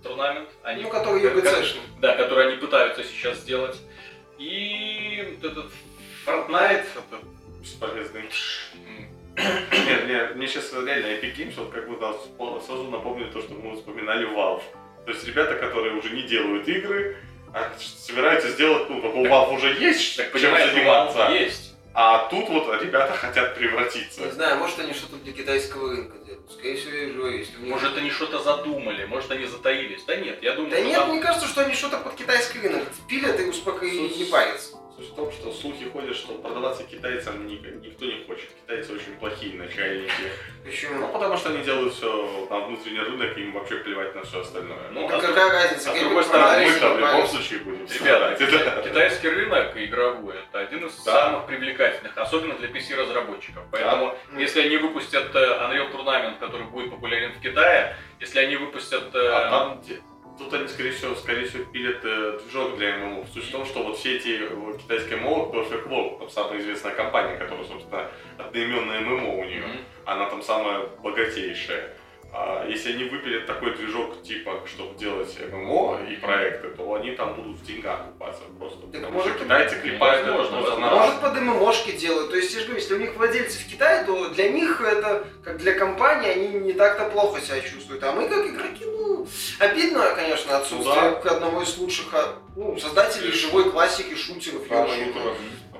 Tournament. Они, ну, который UBC. Да, который они пытаются сейчас сделать. И вот этот Fortnite, это бесполезный. Нет, нет, мне сейчас реально Epic Games, вот как бы да, сразу напомню то, что мы вспоминали Valve. То есть ребята, которые уже не делают игры, а собираются сделать, ну, как у Valve уже есть так, чем заниматься. Есть. А тут вот ребята хотят превратиться. Не знаю, может они что-то для китайского рынка делают. Скорее всего, я же есть. Них... Может они что-то задумали, может они затаились. Да нет, я думаю, Да нет, там... мне кажется, что они что-то под китайский рынок пилят и успокоить не парятся. Суть в том, что слухи ходят, что продаваться китайцам никто не хочет. Китайцы очень плохие начальники. Почему? Ну, потому что они делают все на внутренний рынок, и им вообще плевать на все остальное. Ну, а какая разница? А с другой стороны, мы-то в любом случае будем Ребята, китайский рынок игровой это один из самых привлекательных, особенно для PC-разработчиков. Поэтому, если они выпустят э, Unreal Tournament, который будет популярен в Китае, если они выпустят... Э, а там Тут они, скорее всего, скорее всего, пилят э, движок для ММО. Суть в том, что вот все эти э, китайские ММО, Perfect World, там самая известная компания, которая, собственно, одноименная ММО у нее, mm-hmm. она там самая богатейшая. А если они выпилят такой движок, типа, чтобы делать ММО и проекты, то они там будут в деньгах купаться просто. Так потому может, что китайцы клепают можно, может, может под ММОшки делают. То есть, я же говорю, если у них владельцы в Китае, то для них это, как для компании, они не так-то плохо себя чувствуют. А мы, как игроки, ну, обидно, конечно, отсутствие да. одного из лучших а, ну, создателей живой классики шутеров. Да, шутеров.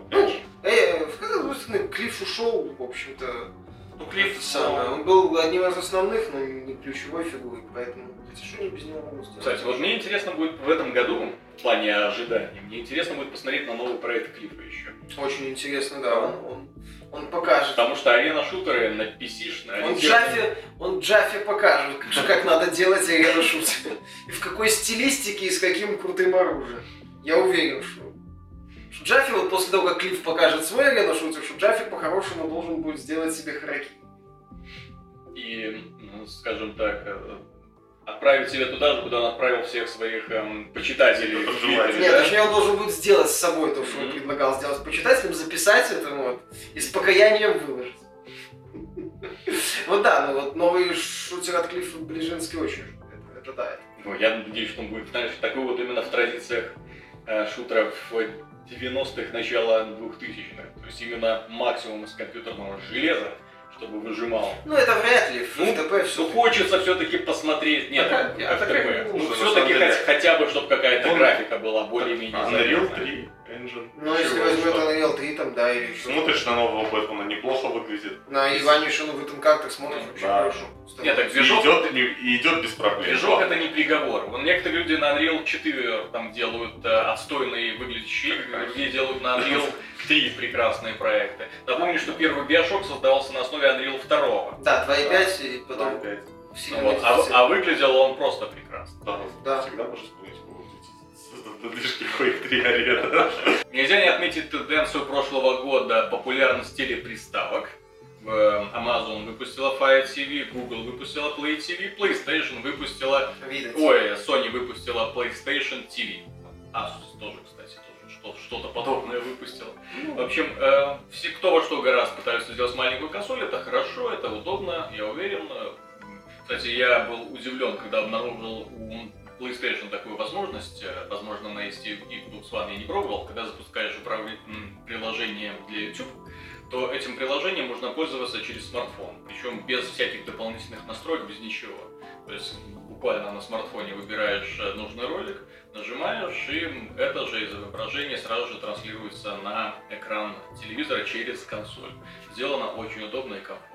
Ну, э, в какой стороны, Клифф ушел, в общем-то, ну, Клифф самое. Он был одним из основных, но не ключевой фигурой, поэтому хотя что они без него могут сделать? Кстати, вот мне интересно будет в этом году, в плане ожиданий, мне интересно будет посмотреть на новый проект Клиффа еще. Очень интересно, да, он, он, он покажет. Потому что арена-шутеры на PC, на он Джаффе, он Джаффе покажет, как, как надо делать арена-шутеры. И в какой стилистике и с каким крутым оружием. Я уверен, что Джаффи, вот после того, как Клифф покажет свой арену шутер, что Джаффи по-хорошему должен будет сделать себе хараки. И, ну, скажем так, э, отправить себя туда же, куда он отправил всех своих эм, почитателей. Нет, да? точнее он должен будет сделать с собой то, что mm-hmm. он предлагал сделать с почитателем, записать это вот и с покаянием выложить. Вот да, ну вот новый шутер от Клиффа Ближинский очень это, да. Ну, я надеюсь, что он будет, знаешь, такой вот именно в традициях э, шутеров 90-х, начала 2000-х. То есть именно максимум из компьютерного железа, чтобы выжимал. Ну это вряд ли, ну, FTP все. Ну хочется все-таки посмотреть. Нет, а, FTP. Ну, все-таки хотя бы, чтобы какая-то графика была более-менее. Unreal 3 Engine. Ну, если возьмет Unreal 3, там, да, или Смотришь на нового Бэтмена, неплохо выглядит. На Иванишину в этом картах смотришь вообще да. хорошо. Нет, так движок... идет, и идет без проблем. Движок это не приговор. Вон некоторые люди на Unreal 4 там делают э, отстойные выглядящие игры, другие делают на Unreal 3 прекрасные проекты. Напомню, что первый Bioshock создавался на основе Unreal 2. Да, 2.5 и потом... 2.5. Ну, вот, а, а выглядел он просто прекрасно. Да, да. всегда можешь вспомнить движки Quake 3 арена. Нельзя не отметить тенденцию прошлого года популярность телеприставок. Amazon выпустила Fire TV, Google выпустила Play TV, PlayStation выпустила... Видать. Ой, Sony выпустила PlayStation TV. Asus тоже, кстати, тоже что-то подобное выпустила. Ну. В общем, э, все, кто во что гораздо пытаются сделать маленькую консоль, это хорошо, это удобно, я уверен. Кстати, я был удивлен, когда обнаружил у PlayStation такую возможность, э, возможно, на Xbox One я не пробовал, когда запускаешь приложение для YouTube, то этим приложением можно пользоваться через смартфон, причем без всяких дополнительных настроек, без ничего. То есть буквально на смартфоне выбираешь э, нужный ролик, нажимаешь, и это же изображение сразу же транслируется на экран телевизора через консоль. Сделано очень удобно и комфортно.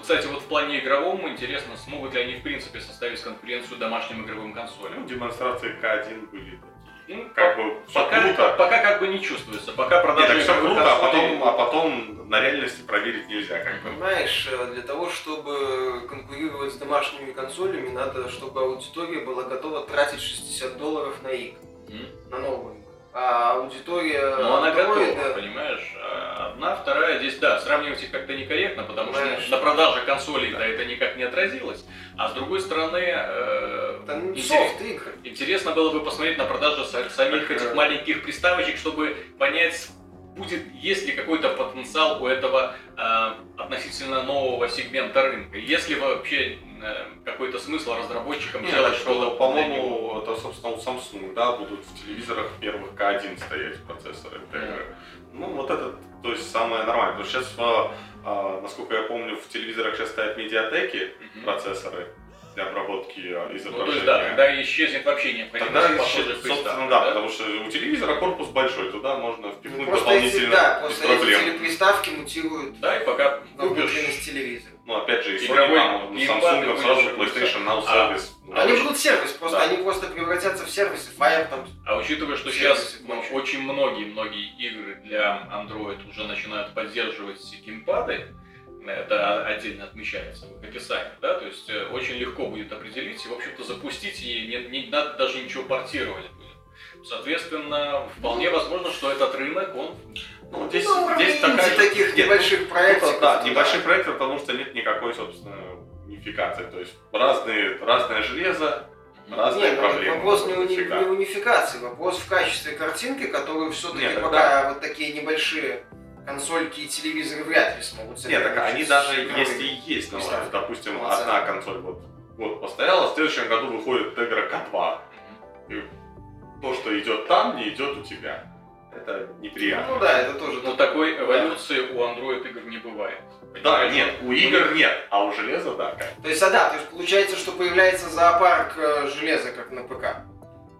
И, кстати, вот в плане игровом интересно, смогут ли они в принципе составить конкуренцию домашним игровым Ну, консолям. демонстрации К1 были такие. Ну, Как бы пока, круто. пока как бы не чувствуется, пока Нет, продажи так все круто, а потом, а потом на реальности проверить нельзя. Как бы. Понимаешь, э, для того, чтобы конкурировать с домашними консолями, надо, чтобы аудитория была готова тратить 60 долларов на игры, М. на новую игру. А аудитория Ну, она готова, Android, понимаешь? А Одна, вторая, здесь, да, сравнивать их как-то некорректно, потому Понимаешь. что на продаже консолей да, это никак не отразилось. А с другой стороны, э, это ну, интерес- интересно было бы посмотреть на продажу са- самих Так, этих маленьких приставочек, чтобы понять, будет, есть ли какой-то потенциал у этого э, относительно нового сегмента рынка. Есть ли вообще какой-то смысл разработчикам Нет, делать так что-то него? по-моему, это, собственно, у Samsung, да, будут в телевизорах первых К1 стоять процессоры. для игры. Ну, вот это, то есть, самое нормальное. Потому что сейчас, а, а, насколько я помню, в телевизорах сейчас стоят медиатеки, Мгм. процессоры для обработки а, Ну, то изображения. есть, да, тогда исчезнет вообще необходимость Тогда, в похожих исчез- собственно, приставках, да, потому что у телевизора корпус большой, туда можно Ну, впихнуть эти, дополнительно да, без просто проблем. телеприставки мутируют Да, и пока купишь телевизора. Ну, опять же, Игровой там, ну, Samsung, сразу будешь PlayStation Now А, сервис. Ну, Они будут сервис, просто Да. они просто превратятся в сервисы. Fire там. А учитывая, что сейчас прочее. очень многие-многие игры для Android уже начинают поддерживать геймпады, это отдельно отмечается в описании, да, то есть э, очень легко будет определить и, в общем-то, запустить, и не, не надо даже ничего портировать будет. Соответственно, вполне возможно, что этот рынок, он... Ну, здесь, Ну, здесь такая таких нет, небольших ну, проектов. Да, небольшой проект, потому что нет никакой, собственно, унификации. То есть разные, разное железо, разные Нет, ну, проблемы. вопрос не, уни- не унификации, вопрос в качестве картинки, которую все-таки Нет, пока вот такие небольшие консольки и телевизоры вряд ли смогут Нет, так они даже если и есть, ну, приставками. допустим, одна консоль вот, вот постояла, в следующем году выходит Tegra K2. И то, что идет там, не идет у тебя. Это неприятно. Ну да, это тоже Но так. такой эволюции у Android игр не бывает. Да, Понимаешь? нет, у игр нет, а у железа да. как. То есть, а да, то есть получается, что появляется зоопарк э, железа, как на ПК.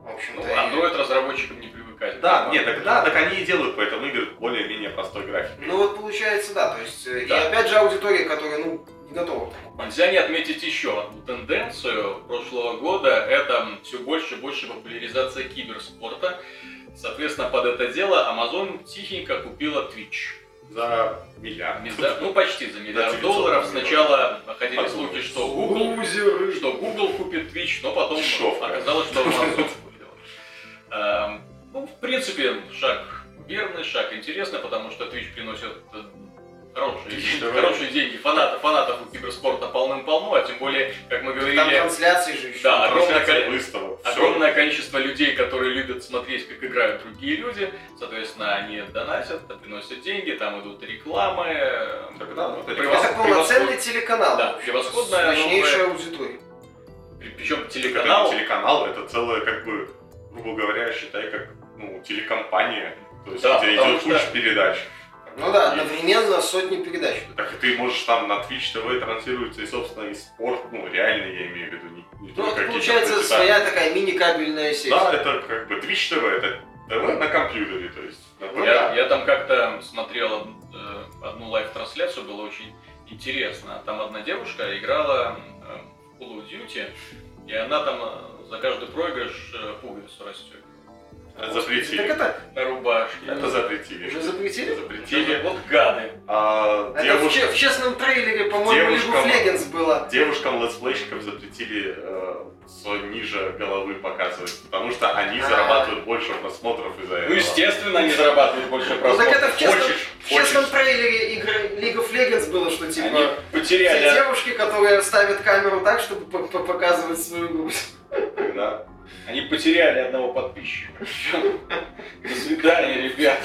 В Ну, общем-то. и- Android разработчикам не привыкать. Да, нет, так да, так они и делают поэтому игры более-менее простой графикой. Ну вот получается, да, то есть, э, и Да. опять же аудитория, которая, ну, не готова. Нельзя не отметить еще одну тенденцию прошлого года. Это все больше и больше популяризация киберспорта. Соответственно, под это дело Amazon тихенько купила Twitch. За миллиард. За- ну, почти за миллиард 900 долларов. Сначала ходили Подумай. слухи, что Google, Лузеры. что Google купит Twitch, но потом Дешевка. оказалось, что Amazon купил. Эм, Ну, в принципе, шаг верный, шаг интересный, потому что Twitch приносит хорошие, деньги, хорошие деньги. Фанатов, фанатов у киберспорта полным-полно, а тем более, как мы Там говорили, трансляции же еще. Да, огромное количество- выставок, огромное количество людей, которые любят смотреть, как играют другие люди. Соответственно, они донатят, приносят деньги, там идут рекламы. э, Тогда вот превос- Это полноценный превосход- телеканал. Да, превосходная С мощнейшей аудиторией. Причем Так это телеканал, телеканал, это целая, как бы, грубо говоря, считай, как ну, телекомпания. То есть, Да, где идет что- куча передач. Ну да, одновременно сотни передач. Так и ты можешь там на Twitch TV транслируется и, собственно, и спорт, ну, реальный, я имею в виду, не, не Ну, только это получается прочитания. своя такая мини-кабельная сеть. Да, это как бы Twitch TV, это ТВ на компьютере, то есть. Ну я, я там как-то смотрел э, одну live-трансляцию, было очень интересно. Там одна девушка играла э, в Call of Duty, и она там э, за каждый проигрыш э, пуговицу расстёгивает запретили. Так это на рубашке. Это запретили. уже запретили? Запретили. Вот гады. А Это в, девушка- в честном трейлере, по-моему, Девушкам- Legends было. Девушкам летсплейщиков запретили э, ниже головы показывать, потому что они А. зарабатывают больше просмотров из-за этого. Ну, естественно, они зарабатывают больше Ну просмотров. так это в честном, Хочешь, в честном хочешь. трейлере игры League of Legends было, что типа... Они Все потеряли... девушки, которые ставят камеру так, чтобы по- по- показывать свою грудь. Да. Они потеряли одного подписчика. До свидания, ребят.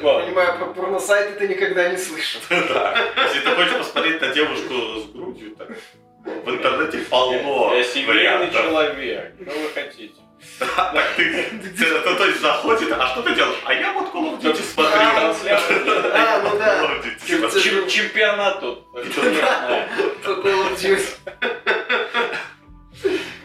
Понимаю, про порносайты ты никогда не слышал. Да. Если ты хочешь посмотреть на девушку с грудью, так в интернете полно Я семейный человек. Что вы хотите? Так ты, то, есть заходит, а что ты делаешь? А я вот Call of Duty смотрю. А, ну да. Чемпионат тут. Call of Duty.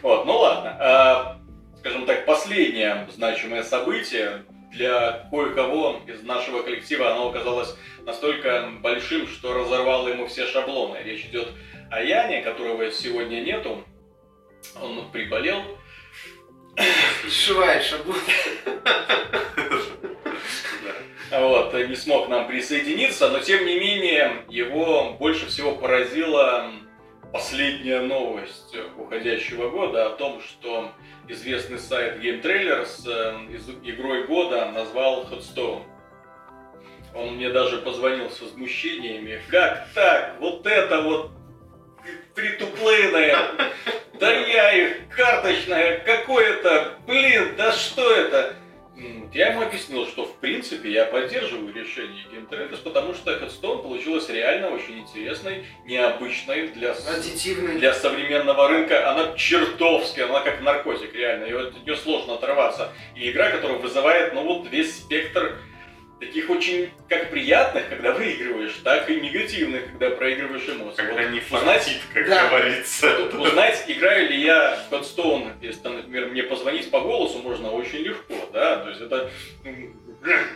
Вот, ну ладно. А, Скажем так, последнее значимое событие для кое-кого из нашего коллектива оно оказалось настолько большим, что разорвало ему все шаблоны. Речь идет о Яне, которого сегодня нету. Он приболел. Сшивает шаблон. Вот, не смог нам присоединиться, но тем не менее его больше всего поразила последняя новость уходящего года о том, что известный сайт Game Trailers э, игрой года назвал Headstone. Он мне даже позвонил с возмущениями. Как так? Вот это вот фри-то-плейная, да я их карточная, какое-то, блин, да что это? Я ему объяснил, что в принципе я поддерживаю решение Game потому что Headstone получилась реально очень интересной, необычной для, для современного рынка. Она чертовски, она как наркотик реально, и от нее сложно оторваться. И игра, которая вызывает, ну вот весь спектр таких очень как приятных, когда выигрываешь, так и негативных, когда проигрываешь эмоции. Когда вот, не фанатит, как да, говорится. Узнать, играю ли я в Headstone, если, например, мне позвонить по голосу можно очень легко, да, то есть это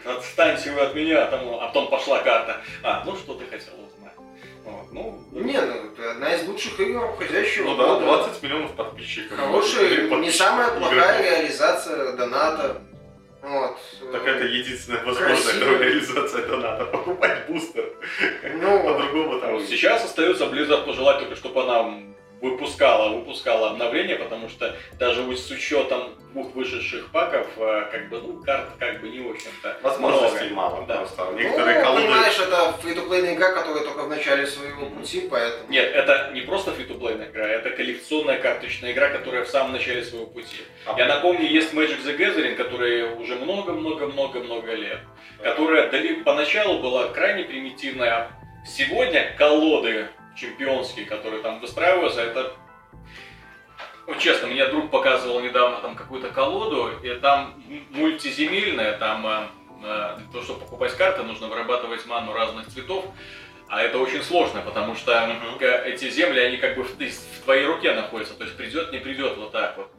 отстаньте вы от меня, там, а потом пошла карта. А, ну что ты хотел узнать? Вот, ну, не, ну это одна из лучших игр уходящего Ну да, 20 миллионов подписчиков. Хорошая, не самая плохая реализация доната. Вот. Так это единственная возможная реализация доната. Покупать бустер. Ну, По-другому там. Сейчас остается Blizzard пожелать только, чтобы она выпускала, выпускала обновления, потому что даже с учетом двух вышедших паков, э, как бы, ну, карт как бы не очень-то Возможностей много. мало да. просто. Ну, Некоторые ну, колоды... понимаешь, это фри игра, которая только в начале своего пути, поэтому... Нет, это не просто фри игра, это коллекционная карточная игра, которая в самом начале своего пути. А Я напомню, есть Magic the Gathering, которая уже много-много-много-много лет, да. которая поначалу была крайне примитивная. Сегодня колоды чемпионские, которые там выстраиваются, это ну, честно, мне друг показывал недавно там какую-то колоду, и там мультиземельная, там э, э, для того, чтобы покупать карты, нужно вырабатывать ману разных цветов. А это очень сложно, потому что uh-huh. эти земли, они как бы в, в твоей руке находятся. То есть придет, не придет, вот так вот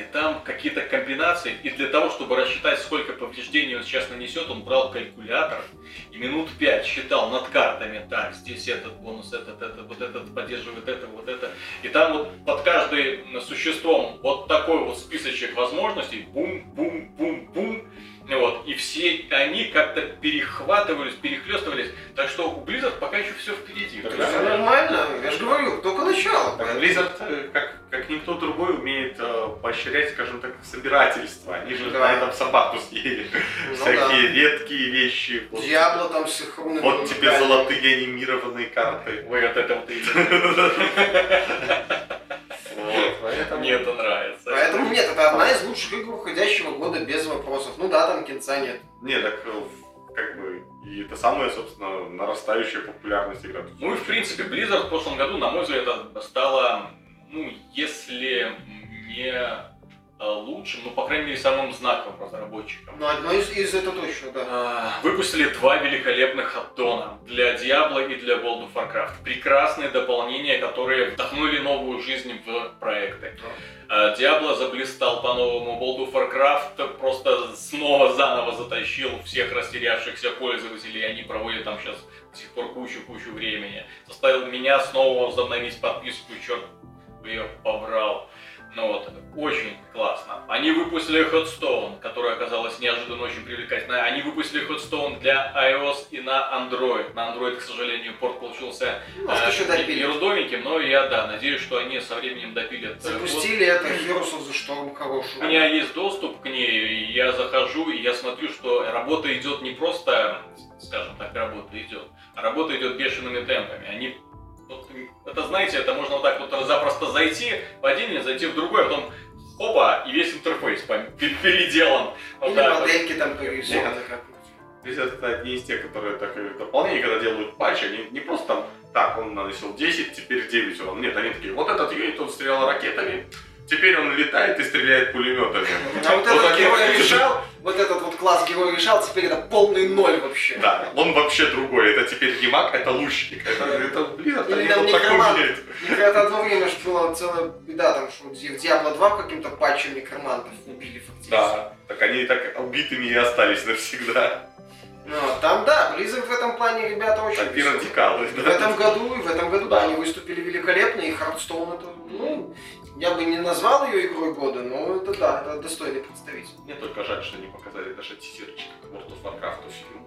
и там какие-то комбинации. И для того, чтобы рассчитать, сколько повреждений он сейчас нанесет, он брал калькулятор и минут пять считал над картами. Так, здесь этот бонус, этот, этот, вот этот поддерживает это, вот это. И там вот под каждым существом вот такой вот списочек возможностей. Бум, бум, бум, бум. Вот, и все они как-то перехватывались, перехлестывались. Так что у Blizzard пока еще все впереди. Так, да? нормально, я же говорю, только начало. Blizzard, э, как, как никто другой, умеет э, поощрять, скажем так, собирательство. Они же да. на этом собаку съели. Ну, Всякие да. редкие вещи. Диабло там с их Вот тебе золотые анимированные карты. Ой, от этого ты Поэтому... Мне это нравится. Поэтому нет, это одна из лучших игр уходящего года без вопросов. Ну да, там кинца нет. Нет, так э, как бы и это самая, собственно, нарастающая популярность игра. Ну и в принципе, Blizzard в прошлом году, на мой взгляд, это стало, ну, если не лучшим, ну, по крайней мере, самым знаковым разработчиком. Ну, одно из, из это точно, да. А, выпустили два великолепных аддона для Diablo и для World of Warcraft. Прекрасные дополнения, которые вдохнули новую жизнь в проекты. Да. Diablo заблистал по-новому, World of Warcraft просто снова заново затащил всех растерявшихся пользователей, они проводят там сейчас до сих пор кучу-кучу времени. Заставил меня снова возобновить подписку, черт бы ее побрал. Ну вот, очень классно. Они выпустили Hotstone, которая оказалась неожиданно очень привлекательной. Они выпустили Hotstone для iOS и на Android. На Android, к сожалению, порт получился Может, э, еще допилят. ерудовеньким, но я, да, надеюсь, что они со временем допилят. Э, Запустили это Heroes of the Storm хорошую. У меня есть доступ к ней, я захожу, и я смотрю, что работа идет не просто, скажем так, работа идет, а работа идет бешеными темпами. Они это, знаете, это можно вот так вот запросто зайти в один, зайти в другой, а потом опа, и весь интерфейс переделан. Вот Или модельки там переделаны как Здесь это одни из тех, которые так дополнение, когда делают патчи, они не просто там, так, он наносил 10, теперь 9 урон. Нет, они такие, вот этот юнит, он стрелял ракетами, теперь он летает и стреляет пулеметами. А вот этот герой решал, вот этот вот класс герой решал, теперь это полный ноль вообще. Да, он вообще другой. Это теперь не маг, это лучник. Это, это блин, это Или не там вот некромант. Это одно время же была целая беда, там, что в Diablo 2 каким-то патчем некромантов убили фактически. Да, так они так убитыми и остались навсегда. Ну, там, да, Blizzard в этом плане ребята очень Такие радикалы. В этом году, и в этом году, да, Да. они выступили великолепно, и Hearthstone это, ну, я бы не назвал ее игрой года, но это да, это достойный представитель. Мне только жаль, что не показали даже тизерчик World of Warcraft фильм.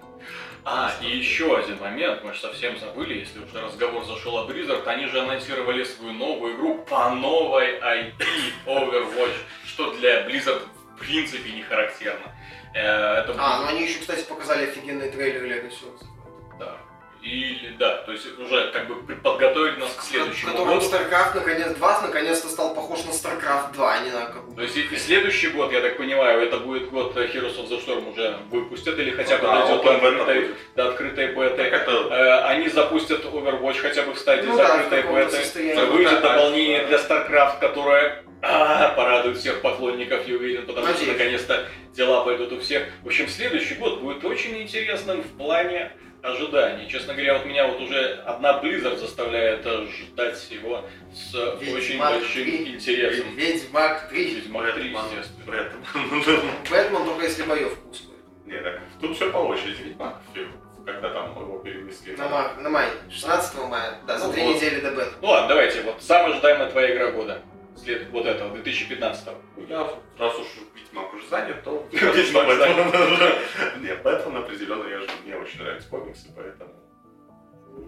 А, и еще один момент, мы же совсем забыли, если уже разговор зашел о Blizzard, они же анонсировали свою новую игру по новой IP Overwatch, что для Blizzard в принципе не характерно. Э, Это А, ну они еще, кстати, показали офигенный трейлер Legacy of. Или да, то есть уже как бы подготовили нас к следующему котором году. StarCraft наконец 2 наконец-то стал похож на StarCraft 2, а не на какую То есть и следующий год, я так понимаю, это будет год э, Heroes of the Storm уже выпустят или хотя бы Да, дойдет до открытой, до открытой беты. Это Э, Они запустят Overwatch хотя бы в стадии Ну да, закрытой каком-то беты. Выйдет Да, да, дополнение да. для StarCraft, которое а, порадует всех поклонников, я уверен, потому что Надеюсь. наконец-то дела пойдут у всех. В общем, следующий год будет очень интересным в плане ожиданий. Честно говоря, вот меня вот уже одна Blizzard заставляет ждать его с Ведьмак очень 3. большим интересом. Ведьмак 3. Ведьмак 3, Бэтмен, естественно. Бэтмен. Бэтмен только если боевку ускорит. Не, так тут все по очереди. Ведьмак, фильм, когда там его перенесли. На, май, на май, 16 мая, да, за Ну две вот. недели до бета. Ну ладно, давайте, вот самая ожидаемая твоя игра года. След вот этого, 2015 Я, раз уж Ведьмак уже занят, то... Ведьмак Бэтмен. Не, Бэтмен определенно, я же, мне очень нравятся комиксы, поэтому...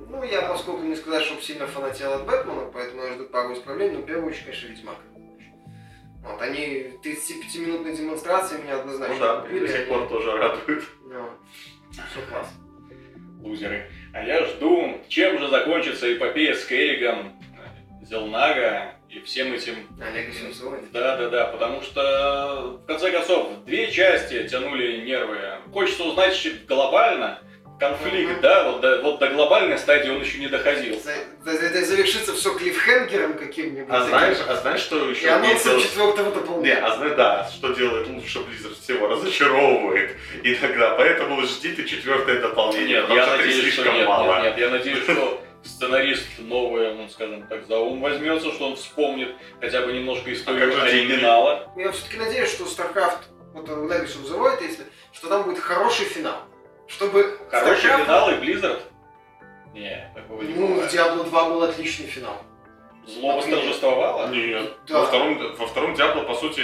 Ну, я, поскольку не сказать, чтобы сильно фанател от Бэтмена, поэтому я жду пару исправлений, но в первую очередь, конечно, Ведьмак. Вот, они 35-минутной демонстрации меня однозначно Ну да, купили. до сих пор тоже радует. все класс. лузеры. А я жду, чем же закончится эпопея с Керригом, Зелнага и всем этим Олег Сенцовый. Да, да, да, потому что, в конце концов, две части тянули нервы. Хочется узнать глобально конфликт, Мгм. да, вот до, вот до глобальной стадии он еще не доходил. За- за- за- Завершится все клиффхенгером каким-нибудь. А знаешь, а знаешь, что И еще анонсом делать? четвертого Не, дополнения. а знаешь, да, что делает лучше Blizzard всего? Разочаровывает иногда, поэтому ждите четвертое дополнение, Нет, потому я что надеюсь, что слишком нет, мало. нет, нет, я надеюсь, что сценарист новый, ну, скажем так, за ум возьмется, что он вспомнит хотя бы немножко историю как же деньги? оригинала. Я все-таки надеюсь, что StarCraft, вот Legacy of the Void, если, что там будет хороший финал. Чтобы Хороший StarCraft- финал и Blizzard? Не, такого не Ну, в бывает. Diablo 2 был отличный финал. Зло восторжествовало? Нет. Да. Во втором, во втором Диабло, по сути,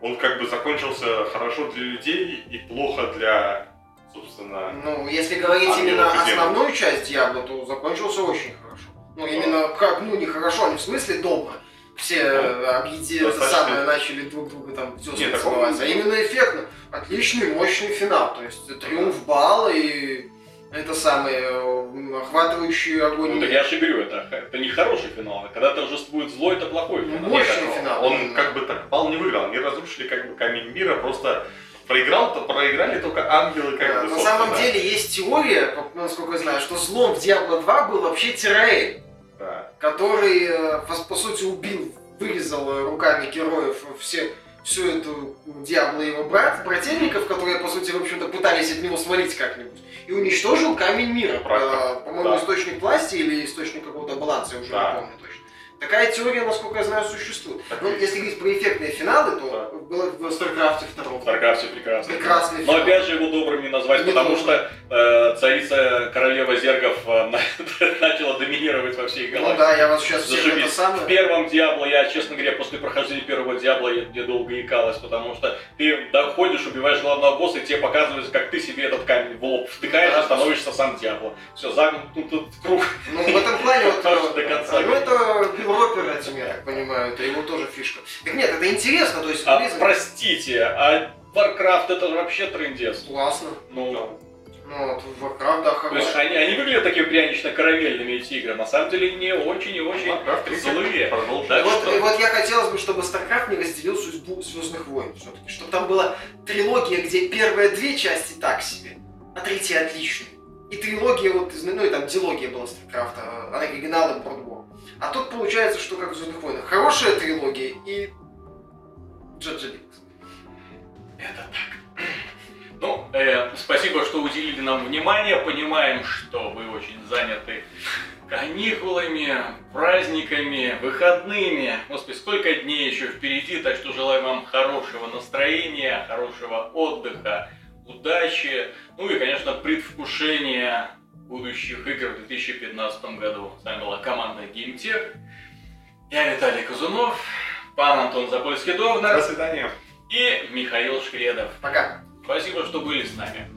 он как бы закончился хорошо для людей и плохо для, собственно... Ну, если говорить именно основную часть Диабло, то закончился очень хорошо. Ну, именно как, ну, не хорошо, не в смысле добро. Все э, объеди- это достаточно. самое, начали друг друга там все Не, такого. А именно эффектно. Отличный, мощный финал. То есть триумф бала и это самое э, охватывающий огонь. Ну, так я же говорю, это, это не хороший финал. Когда торжествует зло, это плохой Ну, финал. мощный Нет, финал. Он как бы так пал не выиграл. Они разрушили как бы камень мира, просто проиграл, то проиграли только ангелы как Да, бы, На самом собственно. деле есть теория, насколько я знаю, что злом в Diablo 2 был вообще Тираэль. Да. который, э, по, по сути, убил, вырезал руками героев все, всю эту Диабло и его брат, брательников, которые, по сути, в общем-то, пытались от него свалить как-нибудь. И уничтожил камень мира. Э, По-моему, Да. источник власти или источник какого-то баланса, я уже Да. не помню. Такая теория, насколько я знаю, существует. Так Ну, если говорить про эффектные финалы, то было в StarCraft 2. В Старкрафте прекрасно. Прекрасный Но финал. опять же его добрым не назвать, Не потому нужно. что э, царица королева зергов э, на- начала доминировать во всей Ну галактике. да, я вас сейчас всех это самое... В первом Диабло я, честно говоря, после прохождения первого Диабло я, я долго икалась, потому что ты доходишь, убиваешь главного босса, и тебе показывается, как ты себе этот камень в лоб втыкаешь Да. и становишься сам Диабло. Все, загнут круг. Ну, в этом плане вот... До конца. Ну, это Ропер этим, я так понимаю, это его тоже фишка. Так нет, это интересно, то есть... А, Blizzard- простите, а Warcraft это вообще трендец. Классно. Ну, Ну, вот, Warcraft, да, то есть они, они выглядят такими прянично-карамельными, эти игры. На самом деле не очень и очень Warcraft злые. Да, И вот, что? и вот я хотелось бы, чтобы StarCraft не разделил судьбу Звездных войн все-таки. Чтобы там была трилогия, где первые две части так себе, а третья отличная. И трилогия, вот, ну и там дилогия была StarCraft, а оригинал и War. А тут получается, что как в Звездных войнах. Хорошая трилогия и Джаджа Бинкс. Это так. Э, спасибо, что уделили нам внимание. Понимаем, что вы очень заняты каникулами, праздниками, выходными. Господи, сколько дней еще впереди, так что желаю вам хорошего настроения, хорошего отдыха, удачи, ну и, конечно, предвкушения будущих игр в 2015 году. С вами была команда GameTech. Я Виталий Казунов, пан Антон Запольский-Довнер До свидания. и Михаил Шкредов. Пока. Спасибо, что были с нами.